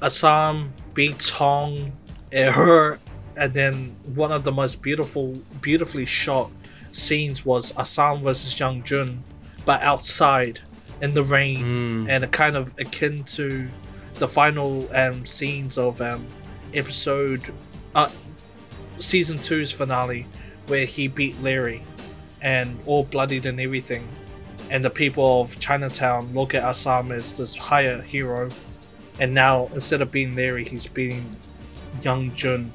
Assam beats Hong, it hurt, and then one of the most beautiful, beautifully shot scenes was Assam versus Young Jun, but outside in the rain, and a kind of akin to the final um, scenes of um, episode uh, season two's finale, where he beat Larry, and all bloodied and everything, and the people of Chinatown look at Assam as this higher hero, and now instead of being Larry, he's being Young Jun.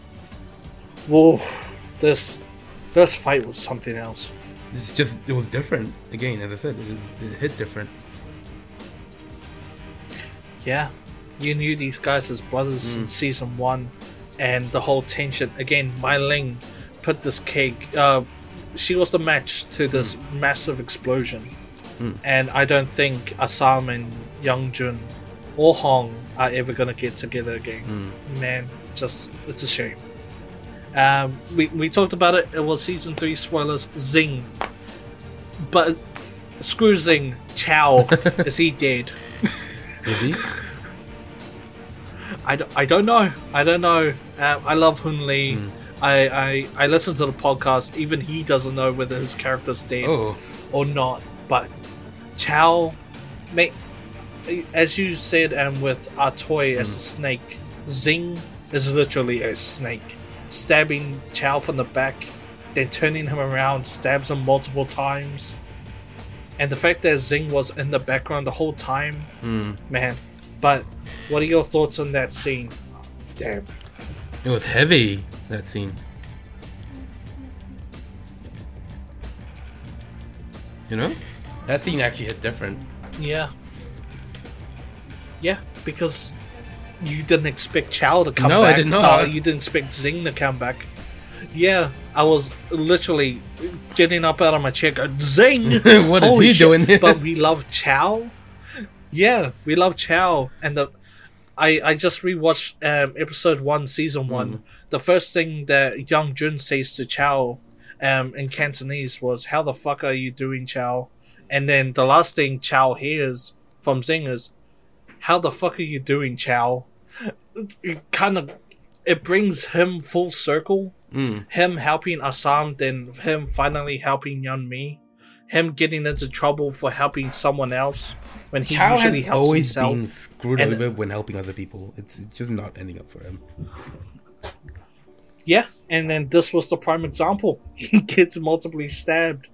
Whoa, this this fight was something else. It's just, it was different. Again, as I said, it, was, it hit different. Yeah, you knew these guys as brothers in season one, and the whole tension. Again, Mai Ling put this cake. Uh, she was the match to this massive explosion, and I don't think Asam and Young Jun or Hong are ever gonna get together again. Man, just it's a shame. Um, we we talked about it. It was season three spoilers. Zing, but screw Zing. Chao (laughs) is he dead? (laughs) Is he? I, d- I don't know. I don't know. Um, I love Hoon Lee. Hmm. I, I I listen to the podcast. Even he doesn't know whether his character's dead oh, or not. But Chao, mate, as you said, and with Atoy as a snake, Zing is literally a snake, stabbing Chao from the back, then turning him around, stabs him multiple times. And the fact that Zing was in the background the whole time, man. But what are your thoughts on that scene? Damn. it was heavy, that scene. You know? That scene actually hit different. Yeah. Yeah, because you didn't expect Chao to come back. No, I did not. Uh, you didn't expect Zing to come back. Yeah, I was literally getting up out of my chair going, Zing! (laughs) What is Holy he shit. doing here? But we love Chao. Yeah, we love Chao. And the I, I just rewatched um, episode one, season Mm. one. The first thing that Young Jun says to Chao um, in Cantonese was, How the fuck are you doing, Chao? And then the last thing Chao hears from Zing is, How the fuck are you doing, Chao? It, (laughs) it kind of it brings him full circle. Mm. Him helping Assam, then him finally helping Young Mi. Him getting into trouble for helping someone else when he Chao usually has helps always himself. been screwed And- over when helping other people. It's, it's just not ending up for him. Yeah, and then this was the prime example. (laughs) He gets multiply stabbed.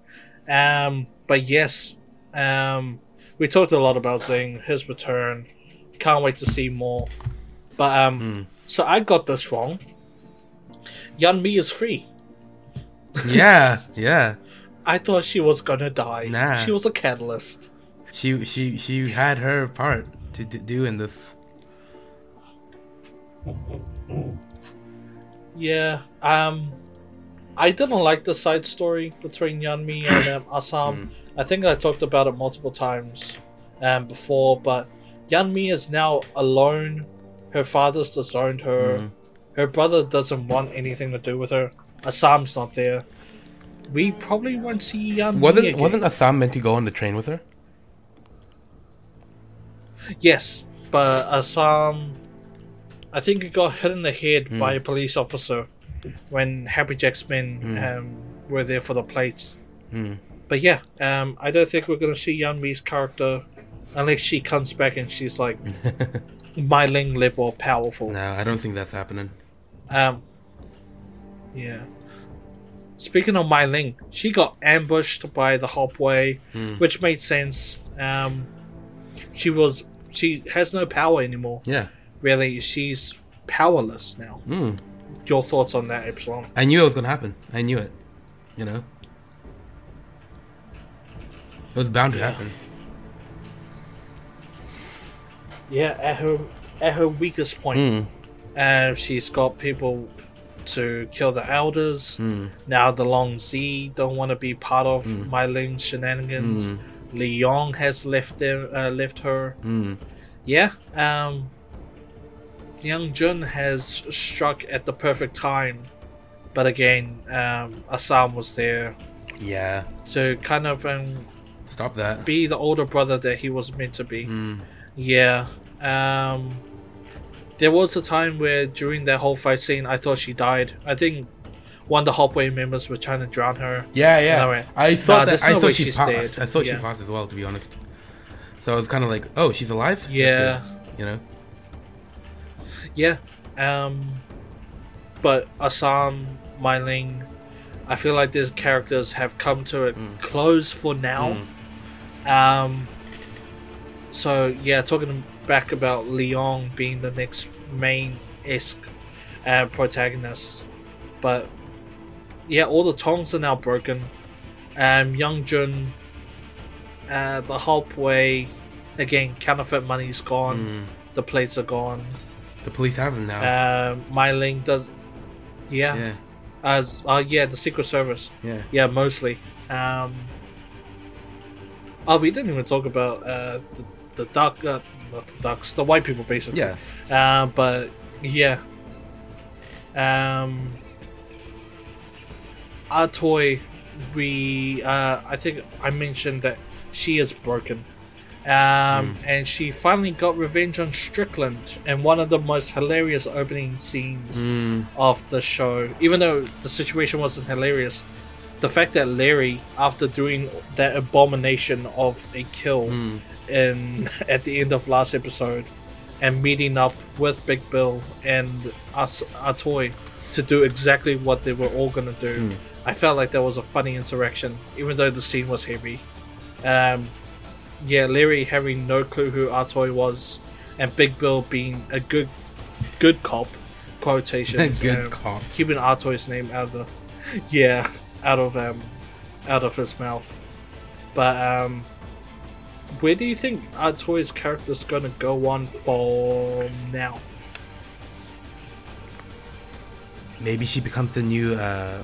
Um, but yes, um, we talked a lot about Zing, his return. Can't wait to see more. But um, so I got this wrong. Yan Mi is free. Yeah, yeah. I thought she was gonna die. Nah. She was a catalyst. She she she had her part to, to do in this. Yeah. Um, I didn't like the side story between Yanmi and um, (coughs) Assam. I think I talked about it multiple times um, before, but Yanmi is now alone. Her father's disowned her. Her brother doesn't want anything to do with her. Assam's not there. We probably won't see Yan. Wasn't again. wasn't Assam meant to go on the train with her? Yes, but Assam, I think he got hit in the head by a police officer when Happy Jack's men um, were there for the plates. Hmm. But yeah, um, I don't think we're gonna see Yan Mi's character unless she comes back and she's like (laughs) Mai Ling level powerful. No, I don't think that's happening. Um, yeah. Speaking of Mai Ling, she got ambushed by the Hop Wei, Hmm. which made sense. Um, she was she has no power anymore. Yeah. Really, she's powerless now. Mm. Your thoughts on that, Epsilon? I knew it was gonna happen. I knew it. You know. It was bound to Yeah. happen. Yeah, at her at her weakest point, Mm. Uh, she's got people to kill the elders. Mm. Now the Long Zii don't want to be part of Mai Ling's shenanigans. Mm. Li Yong has left them, uh, left her. Mm. Yeah, um, Young Jun has struck at the perfect time, but again, um, Assam was there Yeah. to kind of um, Stop that. be the older brother that he was meant to be. Mm. Yeah, um, there was a time where during that whole fight scene, I thought she died. I think one of the Hop Wei members were trying to drown her. Yeah, yeah. No way. I thought there's that. I no thought she she's passed. dead. I thought Yeah. she passed as well, to be honest. So I was kind of like, oh, she's alive. Yeah. good, You know. Yeah. Um but Assam, Mai Ling, I feel like these characters have come to a Mm. close for now. Um so yeah, talking back about Leon being the next main esque uh, protagonist. But yeah, all the tongs are now broken. Um Young Jun uh the Hop Wei again, counterfeit money's gone, Mm. the plates are gone. The police have him now. Um, Mai Ling does, yeah, yeah. as uh, yeah, the Secret Service, Yeah. yeah, mostly. Um, oh, we didn't even talk about uh, the the duck, uh, not the ducks, the white people, basically. Yeah. Uh, but yeah, um, our toy, we uh, I think I mentioned that she is broken. Um, and she finally got revenge on Strickland in one of the most hilarious opening scenes Mm. of the show. Even though the situation wasn't hilarious, the fact that Larry, after doing that abomination of a kill Mm. In (laughs) at the end of last episode, and meeting up with Big Bill and us Atoy to do exactly what they were all gonna do, Mm. I felt like that was a funny interaction, even though the scene was heavy. Um, yeah, Larry having no clue who Atoy was, and Big Bill being a good, good cop, quotations. (laughs) Good um, cop. Keeping Atoy's name out of the, (laughs) yeah, out of um, out of his mouth. But um, where do you think Atoy's character's gonna go on for now? Maybe she becomes the new uh,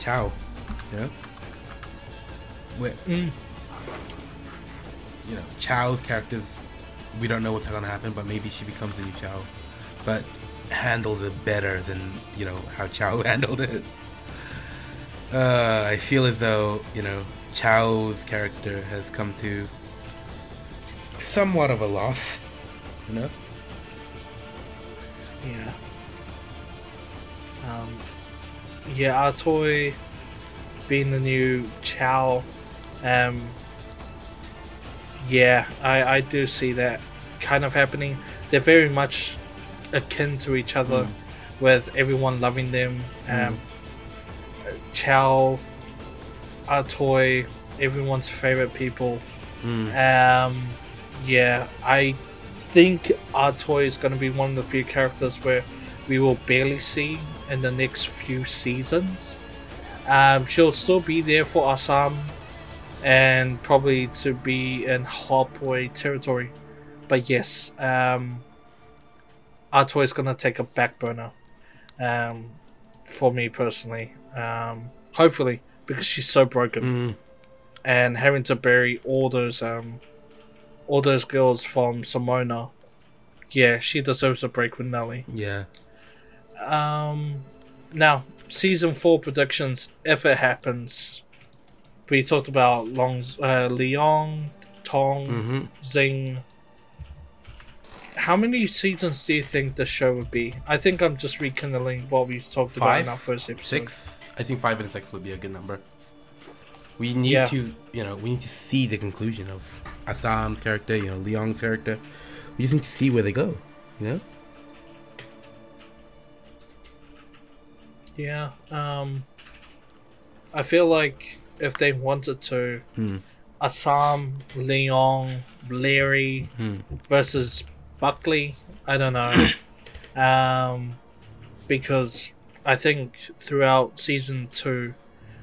Chao. You know. Where, Mm. you know, Chao's characters, we don't know what's gonna happen, but maybe she becomes the new Chao, but handles it better than you know how Chao (laughs) handled it. Uh, I feel as though you know Chao's character has come to somewhat of a loss. You know. Yeah. Um, yeah, Atoy being the new Chao. Um, yeah, I, I do see that kind of happening. They're very much akin to each other, Mm. with everyone loving them. Um, Chao, Atoy, everyone's favorite people. Mm. Um, yeah, I think Artoy is going to be one of the few characters where we will barely see in the next few seasons. Um, she'll still be there for Assam and probably to be in Hop Wei territory. But yes, um, Artoy is going to take a back burner um, for me personally. Um, hopefully, because she's so broken Mm. and having to bury all those um all those girls from Simona. Yeah, she deserves a break with Nelly. Yeah. Um, now season four predictions, if it happens, we talked about Long, uh, Leon, Tong, Mm-hmm. Zing. How many seasons do you think the show would be? I think I'm just rekindling what we talked about in our first episode. six. I think five and six would be a good number. We need Yeah. to, you know, we need to see the conclusion of Assam's character, you know, Li Yong's character. We just need to see where they go, you know. Yeah. Um, I feel like if they wanted to, Hmm. Assam, Leon, Larry Hmm. versus Buckley. I don't know. (coughs) um, because I think throughout season two,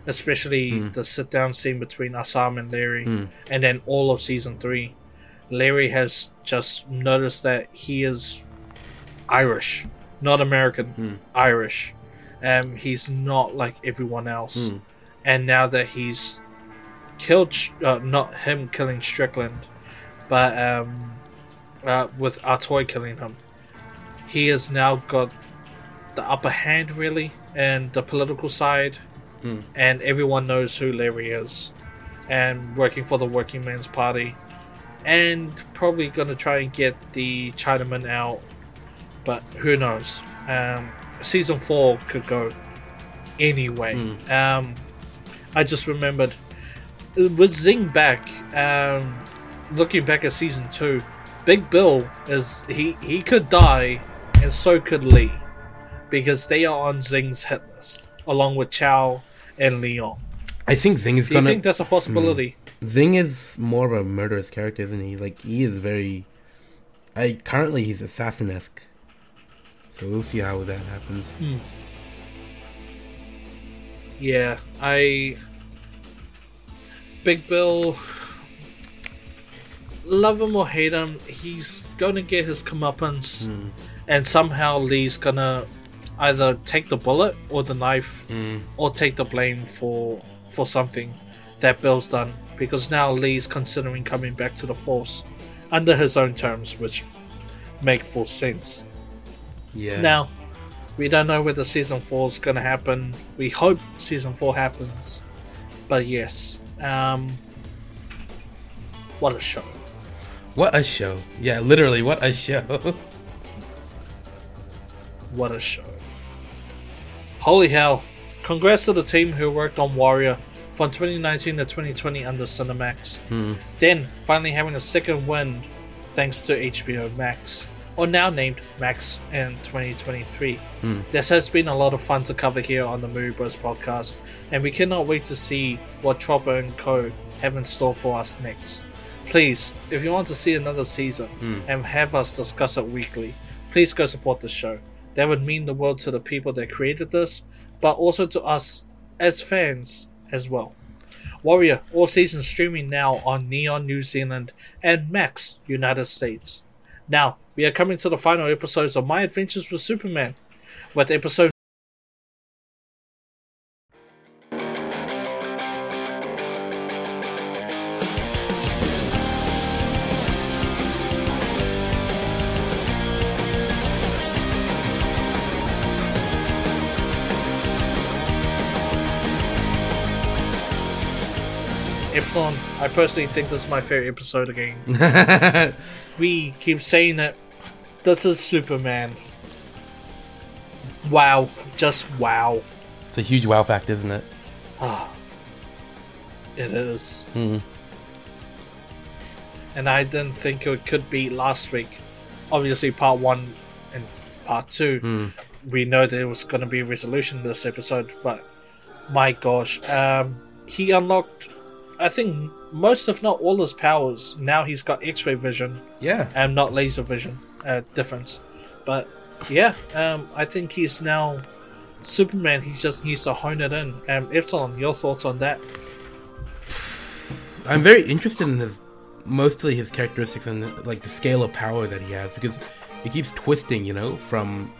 especially Hmm. the sit down scene between Assam and Larry, Hmm. and then all of season three, Larry has just noticed that he is Irish, not American, Hmm. Irish. Um, he's not like everyone else. Hmm. And now that he's killed, uh, not him killing Strickland, but um, uh, with Artoy killing him, he has now got the upper hand, really, and the political side, Hmm. and everyone knows who Larry is, and working for the Working Man's Party, and probably gonna try and get the Chinaman out, but who knows? Um, season four could go anyway. Hmm. Um, I just remembered uh, with Zing back. Um, looking back at season two, Big Bill is he he could die, and so could Lee, because they are on Zing's hit list along with Chao and Leon. I think Zing is Do you gonna. think that's a possibility? Hmm. Zing is more of a murderous character, isn't he? Like he is very. I currently he's assassin esque. So we'll see how that happens. Hmm. Yeah, I. Big Bill. Love him or hate him, he's gonna get his comeuppance, hmm. and somehow Lee's gonna either take the bullet or the knife, or take the blame for for something that Bill's done. Because now Lee's considering coming back to the Force under his own terms, which make full sense. Yeah. Now, we don't know whether season four is going to happen. We hope season four happens, but yes, um, what a show! What a show! Yeah, literally, what a show! What a show! Holy hell! Congrats to the team who worked on Warrior from 2019 to 2020 under Cinemax. Hmm. Then finally having a second win thanks to HBO Max, or now named Max in 2023. Hmm. This has been a lot of fun to cover here on the MovieBro's podcast, and we cannot wait to see what Tropper and Co. have in store for us next. Please, if you want to see another season hmm. and have us discuss it weekly, please go support the show. That would mean the world to the people that created this, but also to us as fans as well. Warrior, all seasons streaming now on Neon New Zealand and Max United States. Now, we are coming to the final episodes of My Adventures with Superman, with episode I personally think this is my favorite episode again. (laughs) we keep saying that This is Superman. Wow. Just wow. it's a huge wow factor, isn't it? It is. Hmm. And I didn't think it could be last week. Obviously, part one and part two, Hmm. we know there was going to be a resolution this episode, but my gosh. Um, he unlocked, I think, most, if not all, his powers. Now he's got X ray vision Yeah. and not laser vision uh, difference. But yeah, um, I think he's now Superman. He just needs to hone it in. Um, Epsilon, your thoughts on that? I'm very interested in his mostly his characteristics and like the scale of power that he has because it keeps twisting, you know, from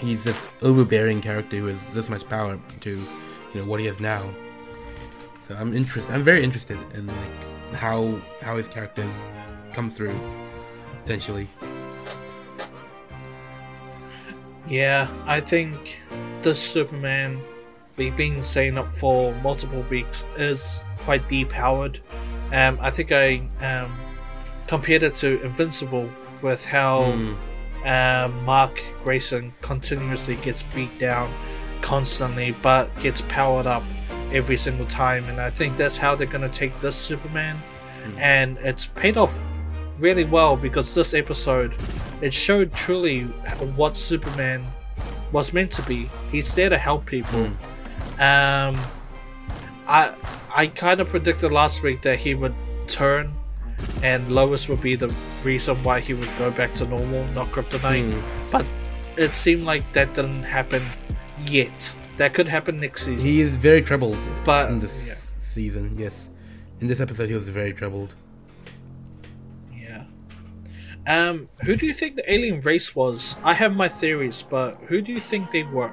he's this overbearing character who has this much power to you know what he has now. So I'm interested. I'm very interested in like how how his characters come through. potentially. Yeah, I think the Superman we've been saying up for multiple weeks is quite depowered. Um, I think I um, compared it to Invincible with how Mm. um, Mark Grayson continuously gets beat down constantly, but gets powered up every single time. And I think that's how they're going to take this Superman. And it's paid off really well because this episode it showed truly what Superman was meant to be. He's there to help people. Um, I I kind of predicted last week that he would turn, and Lois would be the reason why he would go back to normal, not kryptonite. Mm. But it seemed like that didn't happen yet. That could happen next season. He is very troubled But- in this yeah. season. Yes, in this episode he was very troubled. Yeah. Um, who do you think the alien race was? I have my theories, but who do you think they were?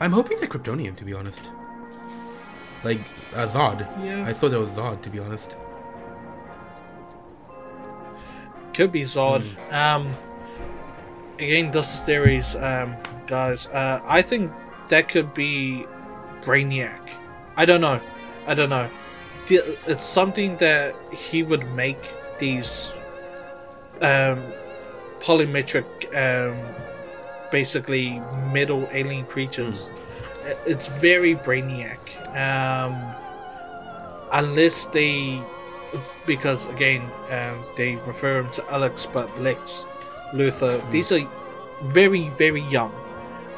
I'm hoping they're Kryptonian, to be honest. Like uh, Zod. Yeah. I thought that was Zod, to be honest. Could be Zod. Um, again, is theories, um, guys. Uh, I think that could be Brainiac. I don't know. I don't know. It's something that he would make these um, polymetric, um, basically metal alien creatures. I- It's very Brainiac. Um, unless they because again um, they refer him to Alex but Lex Luthor. These are very very young.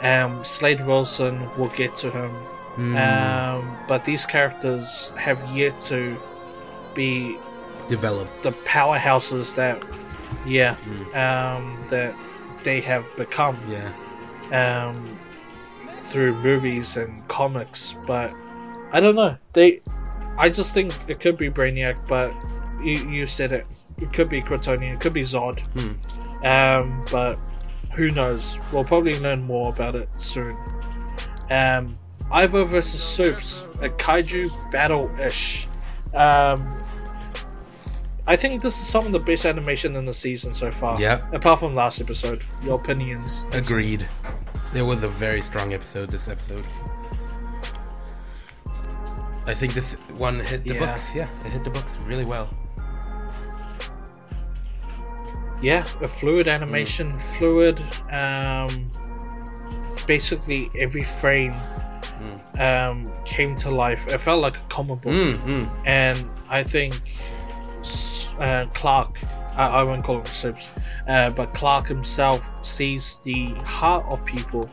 Um, Slade Wilson will get to him, um, but these characters have yet to be Developed. the powerhouses that yeah um, that they have become Yeah. um, through movies and comics, but I don't know. They, I just think it could be Brainiac, but you, you said it. It could be Kryptonian. It could be Zod. Um, but who knows? We'll probably learn more about it soon. Um, Ivo versus Supes, a kaiju battle ish. Um, I think this is some of the best animation in the season so far. Yeah. Apart from last episode, your opinions. Agreed. It was a very strong episode. This episode. I think this one hit the Yeah. books. Yeah, it hit the books really well. Yeah a fluid animation fluid um basically every frame um came to life. It felt like a comic book. Mm, mm. and i think uh, clark I, I won't call him Sips, uh, but clark himself sees the heart of people.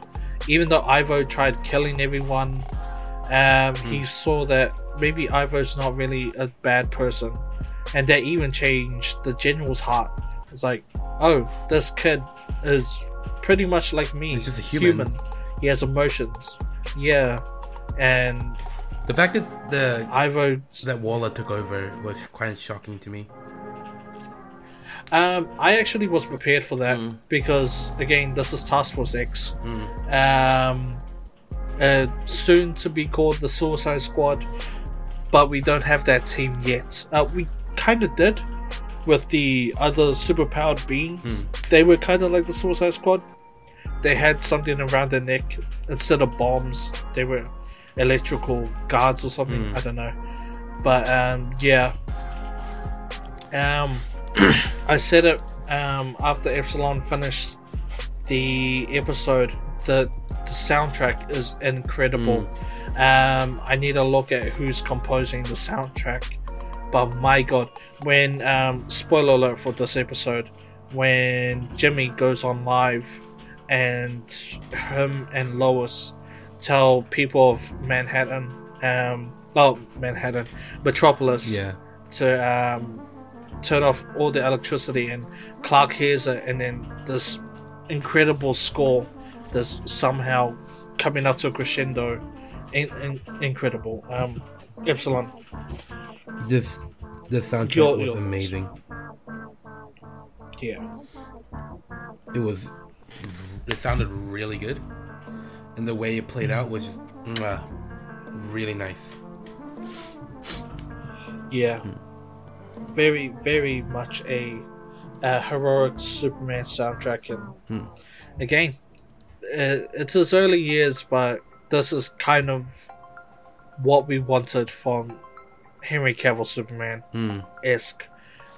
Even though ivo tried killing everyone um, he saw that maybe ivo's not really a bad person. And that even changed the general's heart it's like oh this kid is pretty much like me He's just a human. he has emotions yeah and The fact that the ivo that Waller took over was quite shocking to me. Um, I actually was prepared for that because again, this is Task Force X. Um, uh, soon to be called the Suicide Squad, but we don't have that team yet. Uh, we kind of did with the other superpowered beings. They were kind of like the Suicide Squad. They had something around their neck instead of bombs. They were electrical guards or something. I don't know, but um, yeah. Um, (coughs) I said it um, after Epsilon finished the episode. The the soundtrack is incredible. Um, I need to look at who's composing the soundtrack. But my god, when um, spoiler alert for this episode, when Jimmy goes on live and him and Lois tell people of Manhattan, um, well, Manhattan, Metropolis, Yeah. to um, turn off all the electricity, and Clark hears it, and then this incredible score that's somehow coming up to a crescendo. In, in, incredible. Um, Epsilon. Just the soundtrack Your- was your amazing. Yeah. It was. It sounded really good, and the way it played out was just mwah, really nice. Yeah. Very, very much a, a heroic Superman soundtrack, and again, uh, it's his early years, but this is kind of what we wanted from Henry Cavill Superman Hmm. esque,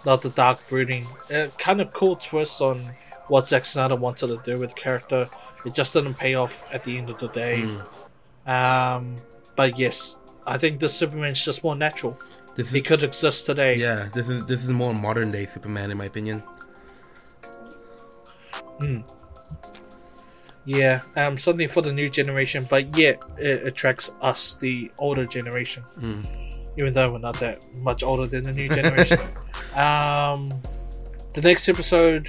not the dark brooding. Uh, kind of cool twist on what Zack Snyder wanted to do with the character. It just didn't pay off at the end of the day. Hmm. Um, but yes, I think this Superman's just more natural. This He is could exist today. yeah. This is this is more modern day Superman in my opinion. Yeah, um, something for the new generation, but yet it attracts us, the older generation. Mm. Even though we're not that much older than the new generation. (laughs) um, the next episode,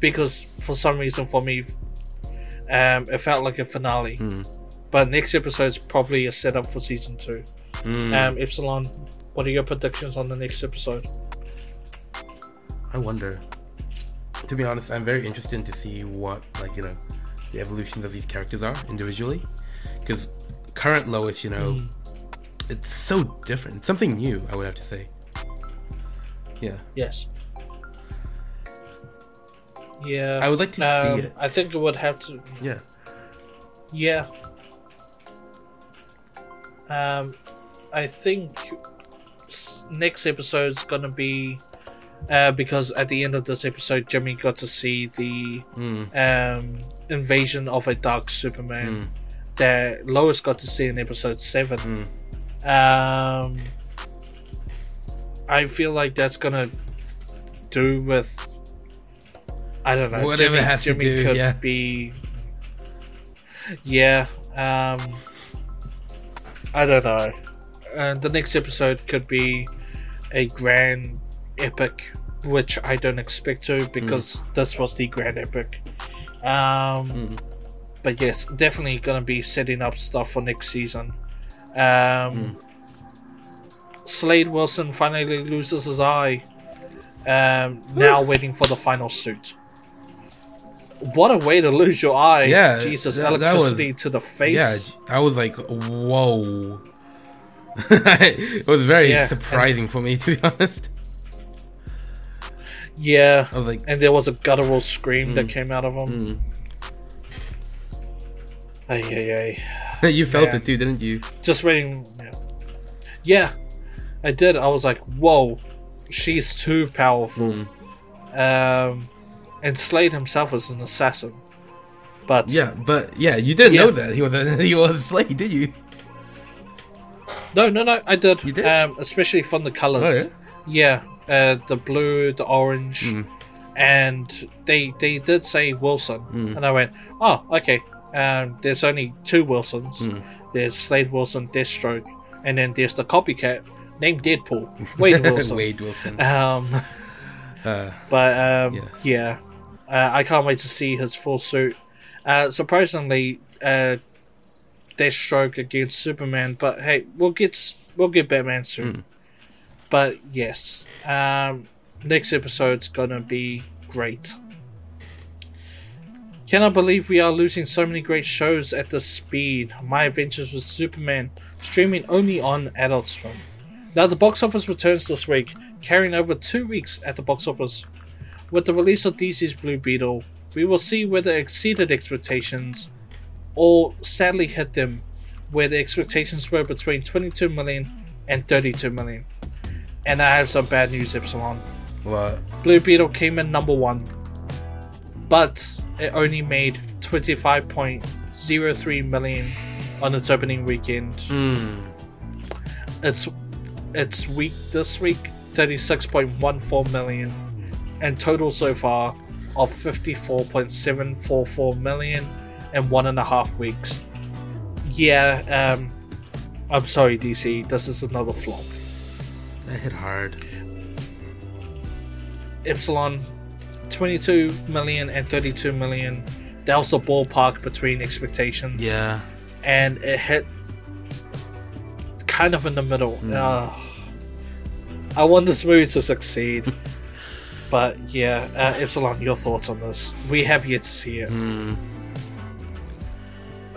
because for some reason for me, um, it felt like a finale. Mm. But next episode is probably a setup for season two. Mm. Um, Epsilon, what are your predictions on the next episode? I wonder. To be honest, I'm very interested to see what, like, you know, the evolutions of these characters are individually. Because current Lois, you know, it's so different. It's something new, I would have to say. Yeah. Yes. Yeah. I would like to um, see it. I think it would have to. Yeah. Yeah. Um, I think next episode's gonna be uh, because at the end of this episode, Jimmy got to see the Mm. um, invasion of a dark Superman Mm. that Lois got to see in episode seven. Mm. Um, I feel like that's gonna do with I don't know. Whatever Jimmy, has to do, could yeah. be. Yeah. Um. I don't know. And the next episode could be a grand epic, which I don't expect to because this was the grand epic. Um. Mm. But yes, definitely gonna be setting up stuff for next season. Um, Slade Wilson finally loses his eye. Um, now waiting for the final suit. What a way to lose your eye! Yeah, Jesus, that- that was- electricity to the face. Yeah, I was like, whoa. (laughs) it was very Yeah, surprising for me, to be honest. Yeah. I was like, And there was a guttural scream that Mm. came out of him. mm. Ay, ay, ay. (laughs) you felt Yeah. it too, didn't you? Just waiting. Yeah. yeah, I did. I was like, whoa, she's too powerful. Mm. Um, and Slade himself is an assassin. But Yeah, but yeah, you didn't Yeah. know that he was a, (laughs) he was a slave, did you? no, no, no, I did. You did? Um, especially from the colors. Oh, yeah? yeah, uh, the blue, the orange, Mm. and they they did say Wilson, Mm. and I went, oh, okay. Um, there's only two Wilsons. Mm. There's Slade Wilson, Deathstroke, and then there's the copycat named Deadpool, Wade (laughs) Wilson. Wade Wilson. Um, (laughs) Uh, but um, Yeah. yeah, Uh, I can't wait to see his full suit. Uh, surprisingly, uh, Deathstroke against Superman, but hey, we'll get we'll get Batman soon. But yes, um, next episode's gonna be great. Cannot believe we are losing so many great shows at this speed. My Adventures with Superman, streaming only on Adult Swim. Now the box office returns this week, carrying over two weeks at the box office. With the release of DC's Blue Beetle, we will see whether it exceeded expectations or sadly hit them where the expectations were between 22 million and 32 million. And I have some bad news, Epsilon. what? Blue Beetle came in number one, but it only made 25.03 million on its opening weekend. Mm. It's its week this week 36.14 million, and total so far of 54.744 million in one and a half weeks. Yeah, um, I'm sorry, DC. This is another flop. That hit hard. Epsilon 22 million and 32 million. That was the ballpark between expectations. Yeah. And it hit kind of in the middle. Uh, I want this movie to succeed. (laughs) but yeah, uh, Epsilon, your thoughts on this? We have yet to see it. Mm. (sighs)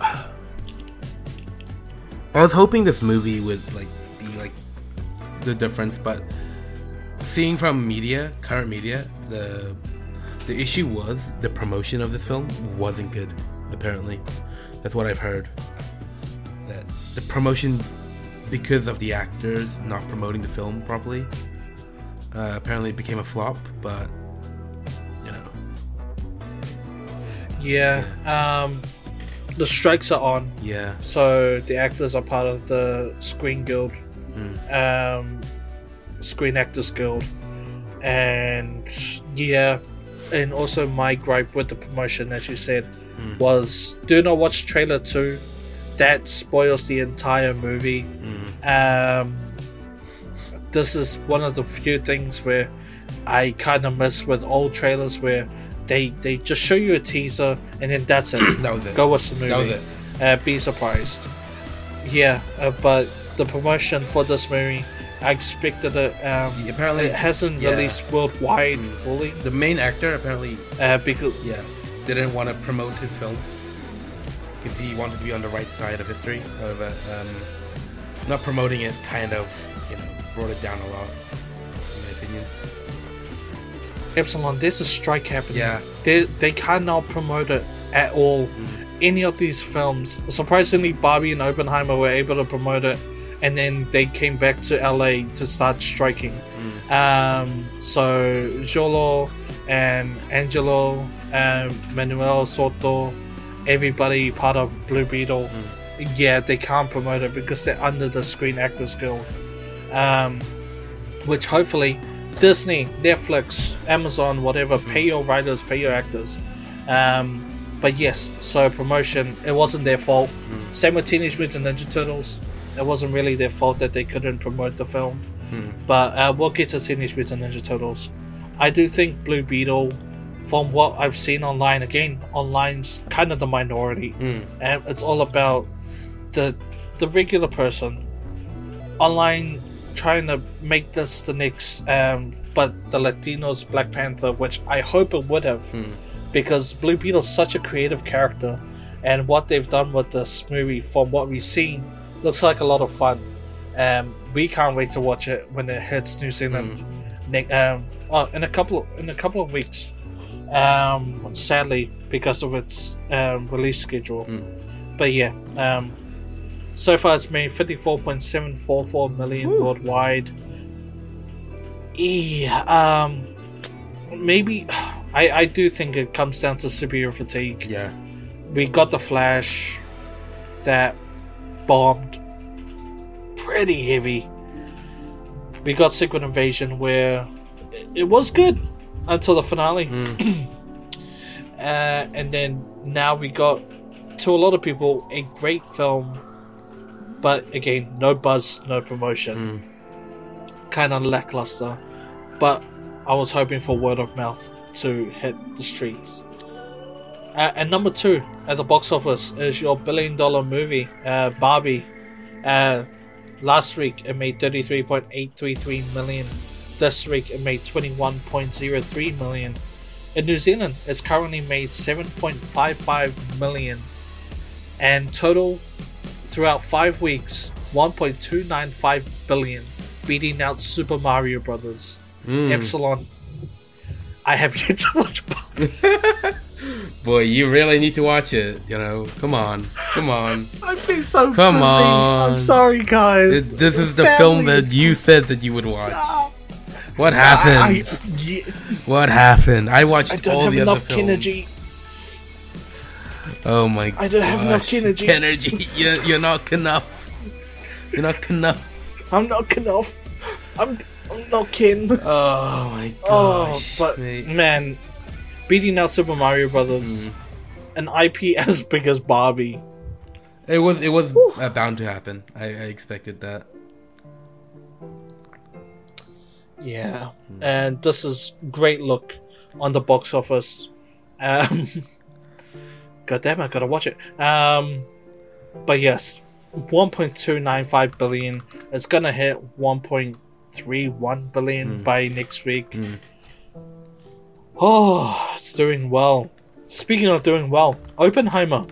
I was hoping this movie would like the difference, but seeing from media, current media, the The issue was the promotion of this film wasn't good. Apparently, that's what I've heard. That the promotion, because of the actors not promoting the film properly, uh, apparently it became a flop. But you know, Yeah. Um, the strikes are on, yeah, so the actors are part of the Screen Guild, um, Screen Actors Guild, and yeah, and also my gripe with the promotion, as you said, was do not watch trailer two. That spoils the entire movie. Um, this is one of the few things where I kind of miss with old trailers where they they just show you a teaser and then that's it. that was it. Go watch the movie. That was it. Uh, be surprised. Yeah, uh, but the promotion for this movie, I expected it. Um, Apparently, it hasn't yeah. released worldwide fully The main actor apparently, uh, because yeah, didn't want to promote his film because he wanted to be on the right side of history. However, um, not promoting it kind of, you know, brought it down a lot, in my opinion. Epsilon, there's a strike happening. Yeah. They they cannot promote it at all. Any of these films. Surprisingly, Barbie and Oppenheimer were able to promote it, and then they came back to LA to start striking. Um, so Xolo and Angelo and Manuel Soto, everybody part of Blue Beetle. Yeah, they can't promote it because they're under the Screen Actors Guild. Um, which hopefully Disney, Netflix, Amazon, whatever, pay your writers, pay your actors. Um, but yes, so promotion, it wasn't their fault. Same with Teenage Mutant Ninja Turtles. It wasn't really their fault that they couldn't promote the film. But uh, we'll get to Teenage Mutant Ninja Turtles. I do think Blue Beetle, from what I've seen online, again, online's kind of the minority. And it's all about the the regular person online trying to make this the next um but the latinos black panther which i hope it would have because blue beetle's such a creative character and what they've done with this movie from what we've seen looks like a lot of fun. Um we can't wait to watch it when it hits new zealand ne- um well, in a couple in a couple of weeks. Um sadly because of its um, release schedule. But yeah um so far, it's made 54.744 million worldwide. Yeah, um, maybe I, I do think it comes down to superhero fatigue. Yeah, We got the Flash that bombed pretty heavy. We got Secret Invasion where it, was good until the finale. (clears throat) uh, and then now we got, to a lot of people, a great film but again, no buzz, no promotion. Kind of lackluster. But I was hoping for word of mouth to hit the streets. Uh, and number two at the box office is your billion dollar movie, uh, Barbie. Uh, last week it made 33.833 million. This week it made 21.03 million. In New Zealand, it's currently made 7.55 million. And total throughout five weeks, 1.295 billion, beating out Super Mario Brothers. Epsilon. I have yet to watch both. (laughs) boy, you really need to watch it. You know, come on, come on. I've been so Come busy. on. I'm sorry, guys. This, this is the film that you said that you would watch. What happened? I, yeah, what happened? I watched I don't all have the other films. energy. Oh my! God. I don't have enough energy. (laughs) Energy. You're, you're not enough. You're not enough. I'm not enough. I'm, I'm not kin. Oh my Oh, gosh! but mate. man, beating out Super Mario Brothers, Mm-hmm. an IP (laughs) as big as Barbie. it was it was uh, bound to happen. I, I expected that. Yeah, and this is great look on the box office. Um, (laughs) God damn, I gotta watch it. Um, but yes, 1.295 billion. It's gonna hit 1.31 billion by next week. Oh, it's doing well. Speaking of doing well, Oppenheimer.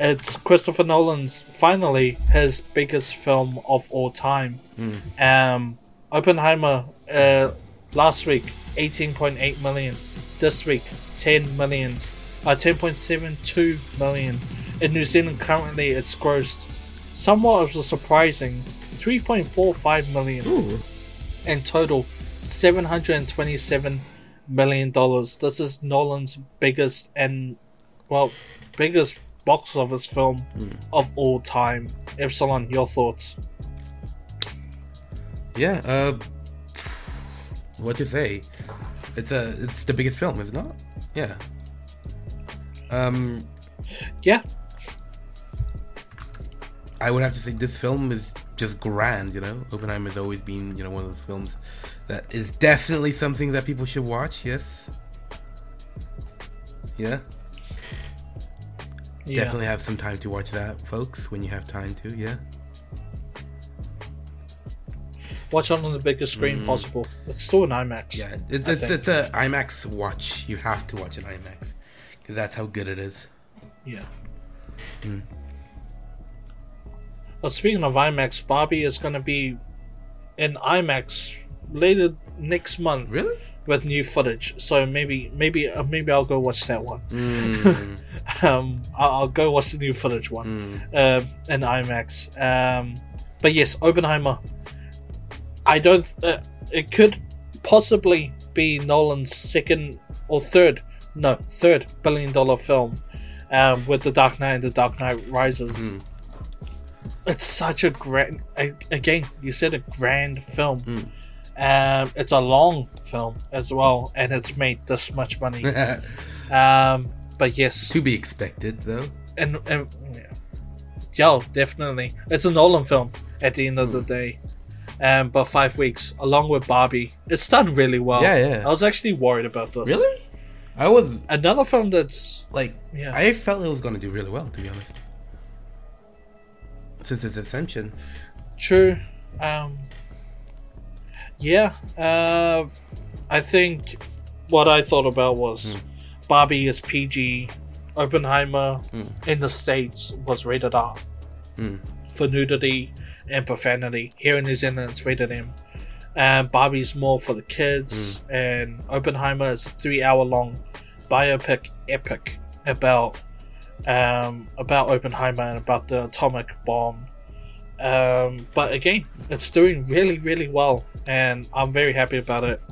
It's Christopher Nolan's finally his biggest film of all time. Um, Oppenheimer uh, last week 18.8 million. This week, 10 million, uh, 10.72 million. In New Zealand, currently it's grossed somewhat of a surprising 3.45 million. Ooh. In total, 727 million dollars. This is Nolan's biggest and well, biggest box office film of all time. Epsilon, your thoughts? Yeah. Uh, what to say? It's a. It's the biggest film, is it not? Yeah. Um, Yeah, I would have to say this film is just grand. You know, Oppenheimer has always been you know one of those films that is definitely something that people should watch. Yes. Yeah. yeah. Definitely have some time to watch that, folks. When you have time to, yeah. Watch it on the biggest screen possible. It's still an IMAX. Mm. Yeah, it, it's it's a IMAX watch. You have to watch an IMAX because that's how good it is. Yeah. Hmm. Well, speaking of IMAX, Barbie is going to be in IMAX later next month Really? with new footage. So maybe, maybe, uh, maybe I'll go watch that one. Mm, (laughs) um, I'll, I'll go watch the new footage one mm. um, in IMAX. Um, but yes, Oppenheimer. I don't. Uh, it could possibly be Nolan's second or third, no, third billion dollar film, um, with The Dark Knight and The Dark Knight Rises. Mm. It's such a grand. Again, you said a grand film. Mm. Um, it's a long film as well, and it's made this much money. (laughs) um, but yes, to be expected, though. and, and yeah. definitely, it's a Nolan film at the end of the day. Um, but five weeks, along with Barbie, it's done really well. Yeah, yeah. I was actually worried about this. Really? I was Another film that's like, Yeah. I felt it was going to do really well, to be honest. Since its ascension, true. Um, yeah, uh, I think what I thought about was Hmm. Barbie is PG, Oppenheimer Hmm. in the States was rated R Mm. for nudity and profanity. Here in New Zealand, it's rated M. And Barbie's more for the kids, and Oppenheimer is a three-hour-long biopic epic about um, about Oppenheimer and about the atomic bomb. Um, but again, it's doing really, really well, and I'm very happy about it.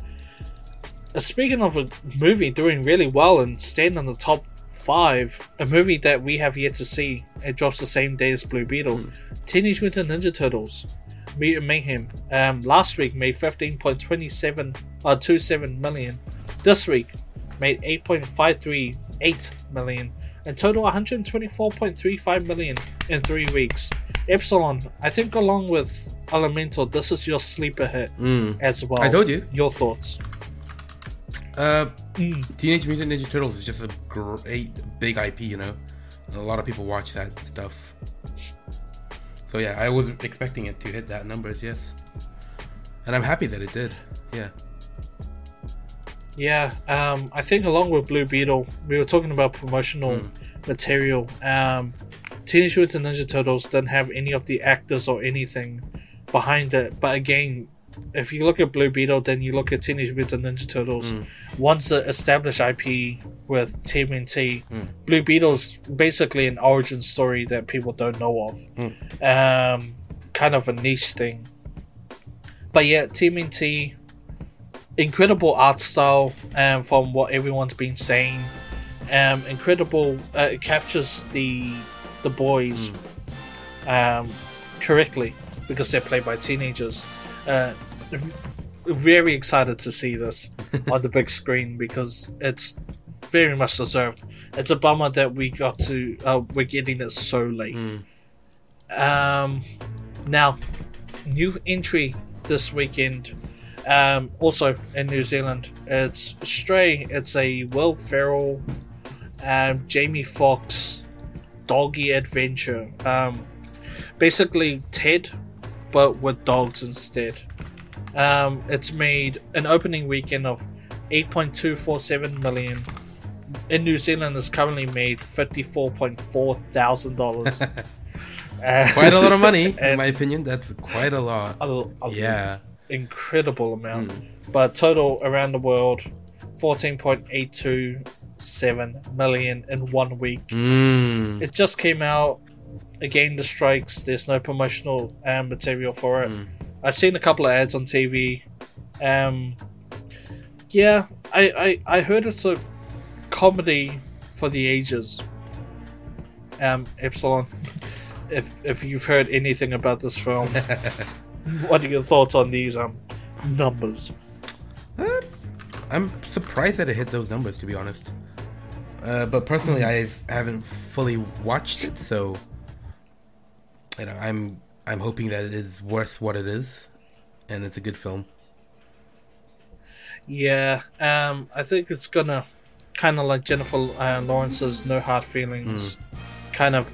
Uh, Speaking of a movie doing really well and staying in the top five, a movie that we have yet to see, it drops the same day as Blue Beetle, Teenage Mutant Ninja Turtles, Mutant Mayhem. Um, last week made 15.27 uh, 27 million. This week made 8.538 million. In total, 124.35 million in three weeks. Epsilon, I think, along with Elemental, this is your sleeper hit Mm. as well. I told you. Your thoughts? Uh, Mm. Teenage Mutant Ninja Turtles is just a great big IP, you know. And a lot of people watch that stuff. So yeah, I was expecting it to hit that numbers, yes. And I'm happy that it did. Yeah. Yeah, um, I think along with Blue Beetle, we were talking about promotional material. Um, Teenage Mutant Ninja Turtles didn't have any of the actors or anything behind it. But again, if you look at Blue Beetle, then you look at Teenage Mutant Ninja Turtles. Once the established IP with TMNT, Blue Beetle's basically an origin story that people don't know of. Um, kind of a niche thing. But yeah, TMNT incredible art style um, from what everyone's been saying. Um, incredible. Uh, it captures the the boys um, correctly because they're played by teenagers. Uh, very excited to see this (laughs) on the big screen because it's very much deserved. It's a bummer that we got to uh, we're getting it so late. Um, now, new entry this weekend. Um, also in New Zealand, it's Stray. It's a Will Ferrell, um, Jamie Foxx, doggy adventure. Um, basically Ted, but with dogs instead. Um, it's made an opening weekend of 8.247 million. In New Zealand, it's currently made 54.4 thousand dollars. (laughs) Quite a lot of money, in my opinion. That's quite a lot. a, a Yeah. Incredible amount. But total around the world, 14.827 million in one week. Mm. It just came out. Again, the strikes. There's no promotional um, material for it. Mm. I've seen a couple of ads on TV. Um, yeah, I, I I heard it's a comedy for the ages. Um, Epsilon. (laughs) If if you've heard anything about this film, (laughs) (laughs) what are your thoughts on these um numbers? Uh, I'm surprised that it hit those numbers, to be honest. Uh, but personally, I haven't fully watched it, so you know, I'm I'm hoping that it is worth what it is, and it's a good film. Yeah, um, I think it's gonna kind of like Jennifer uh, Lawrence's No Hard Feelings, kind of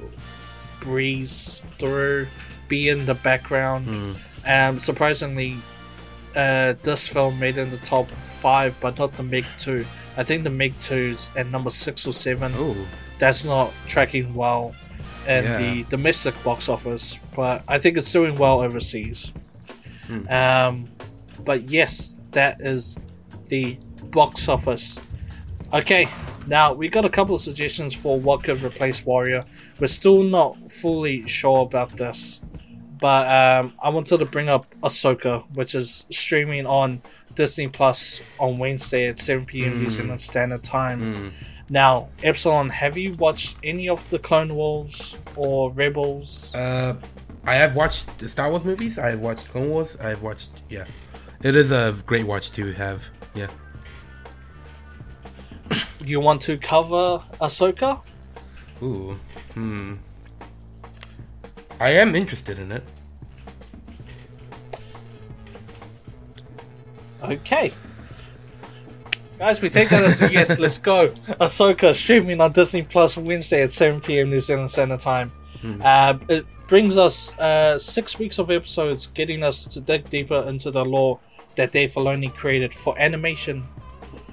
breeze through, be in the background. Mm. Um, surprisingly, uh, this film made in the top five, but not the Meg Two. I think the Meg Two's at number six or seven. Oh, That's not tracking well in Yeah. the domestic box office, but I think it's doing well overseas. Hmm. Um, but yes, that is the box office. Okay, now we got a couple of suggestions for what could replace Warrior. We're still not fully sure about this, but um, I wanted to bring up Ahsoka, which is streaming on Disney Plus on Wednesday at 7 p.m. New Mm. Zealand Standard Time. mm. Now, Epsilon, have you watched any of the Clone Wars or Rebels? Uh, I have watched the Star Wars movies. I have watched Clone Wars. I have watched. Yeah, it is a great watch to have. Yeah. You want to cover Ahsoka? Ooh. Hmm. I am interested in it. Okay. Guys, we take that as a yes, let's go. Ahsoka streaming on Disney Plus Wednesday at 7 p.m. New Zealand Standard Time. Uh, it brings us uh, six weeks of episodes, getting us to dig deeper into the lore that Dave Filoni created for animation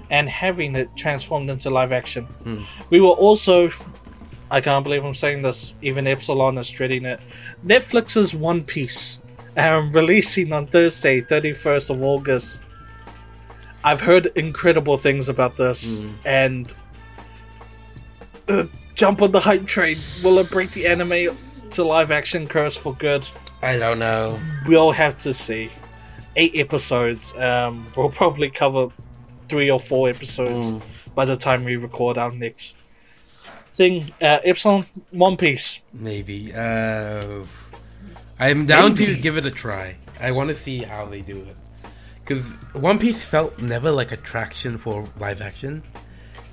and having it transformed into live action. We will also, I can't believe I'm saying this, even Epsilon is dreading it. Netflix's One Piece, um, (laughs) releasing on Thursday, 31st of August. I've heard incredible things about this, and uh, jump on the hype train. Will it break the anime to live action curse for good? I don't know. We'll have to see. Eight episodes. Um, we'll probably cover three or four episodes Mm. by the time we record our next thing. Uh, Epsilon, One Piece. Maybe. Uh, I'm down Maybe. to give it a try. I want to see how they do it. Because One Piece felt never like attraction for live action.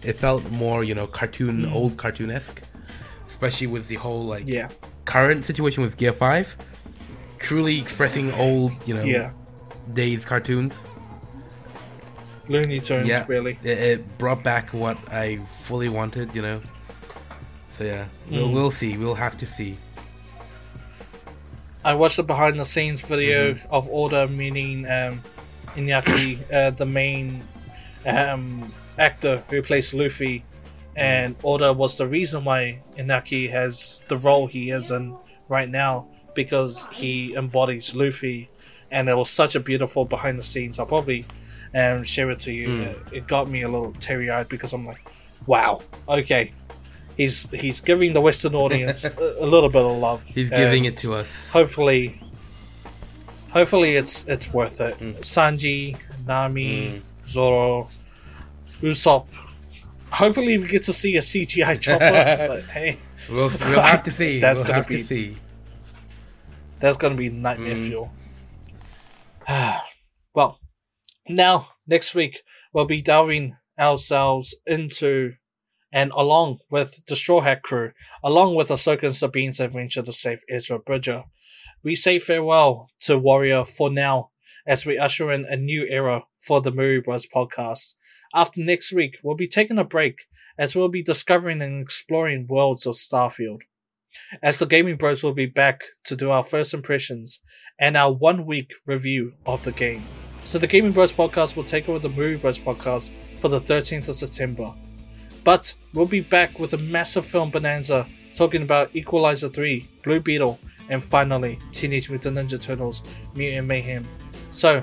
It felt more, you know, cartoon, old cartoon esque. Especially with the whole, like, Yeah, current situation with Gear 5. Truly expressing old, you know, yeah. days cartoons. Looney Tunes, yeah. really. It, it brought back what I fully wanted, you know. So, yeah. We'll, Mm. we'll see. We'll have to see. I watched the behind the scenes video Mm-hmm. of Oda meaning um, Iñaki, (coughs) uh, the main um, actor who plays Luffy, and Oda was the reason why Inaki has the role he is in right now because he embodies Luffy, and it was such a beautiful behind the scenes. I'll probably um, share it to you. Mm. It, it got me a little teary eyed because I'm like, wow, okay. He's he's giving the Western audience (laughs) a, a little bit of love. He's giving it to us. Hopefully, hopefully it's it's worth it. Mm. Sanji, Nami, Mm. Zoro, Usopp. Hopefully, we get to see a CGI (laughs) chopper. but hey, We'll, we'll have to see. (laughs) That's we'll gonna have be- to see. that's gonna be nightmare Mm. fuel. (sighs) well, now next week we'll be delving ourselves into and along with the Straw Hat crew, along with Ahsoka and Sabine's adventure to save Ezra Bridger, we say farewell to Warrior for now as we usher in a new era for the Movie Bros podcast. After next week, we'll be taking a break as we'll be discovering and exploring worlds of Starfield. As the Gaming Bros will be back to do our first impressions and our one week review of the game. So the Gaming Bros podcast will take over the Movie Bros podcast for the 13th of September. But we'll be back with a massive film bonanza talking about Equalizer 3, Blue Beetle, and finally Teenage Mutant Ninja Turtles Mutant Mayhem. So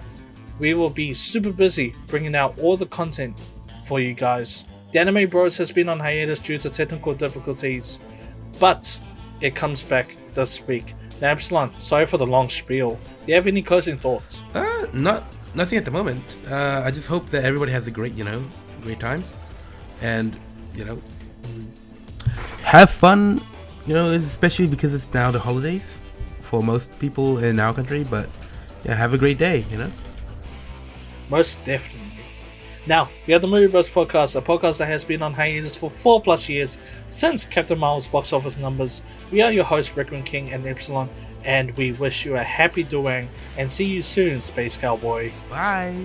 we will be super busy bringing out all the content for you guys. The Anime Bros has been on hiatus due to technical difficulties, but it comes back this week. Now, Epsilon, sorry for the long spiel. Do you have any closing thoughts? Uh, not nothing at the moment. Uh, I just hope that everybody has a great, you know, great time, and you know, have fun. You know, especially because it's now the holidays for most people in our country. But yeah, have a great day. You know, most definitely. Now, we are the Movieverse podcast, a podcast that has been on hiatus for four plus years since Captain Marvel's box office numbers. We are your hosts, Rickman King and Epsilon, and we wish you a happy doing and see you soon, Space Cowboy. Bye.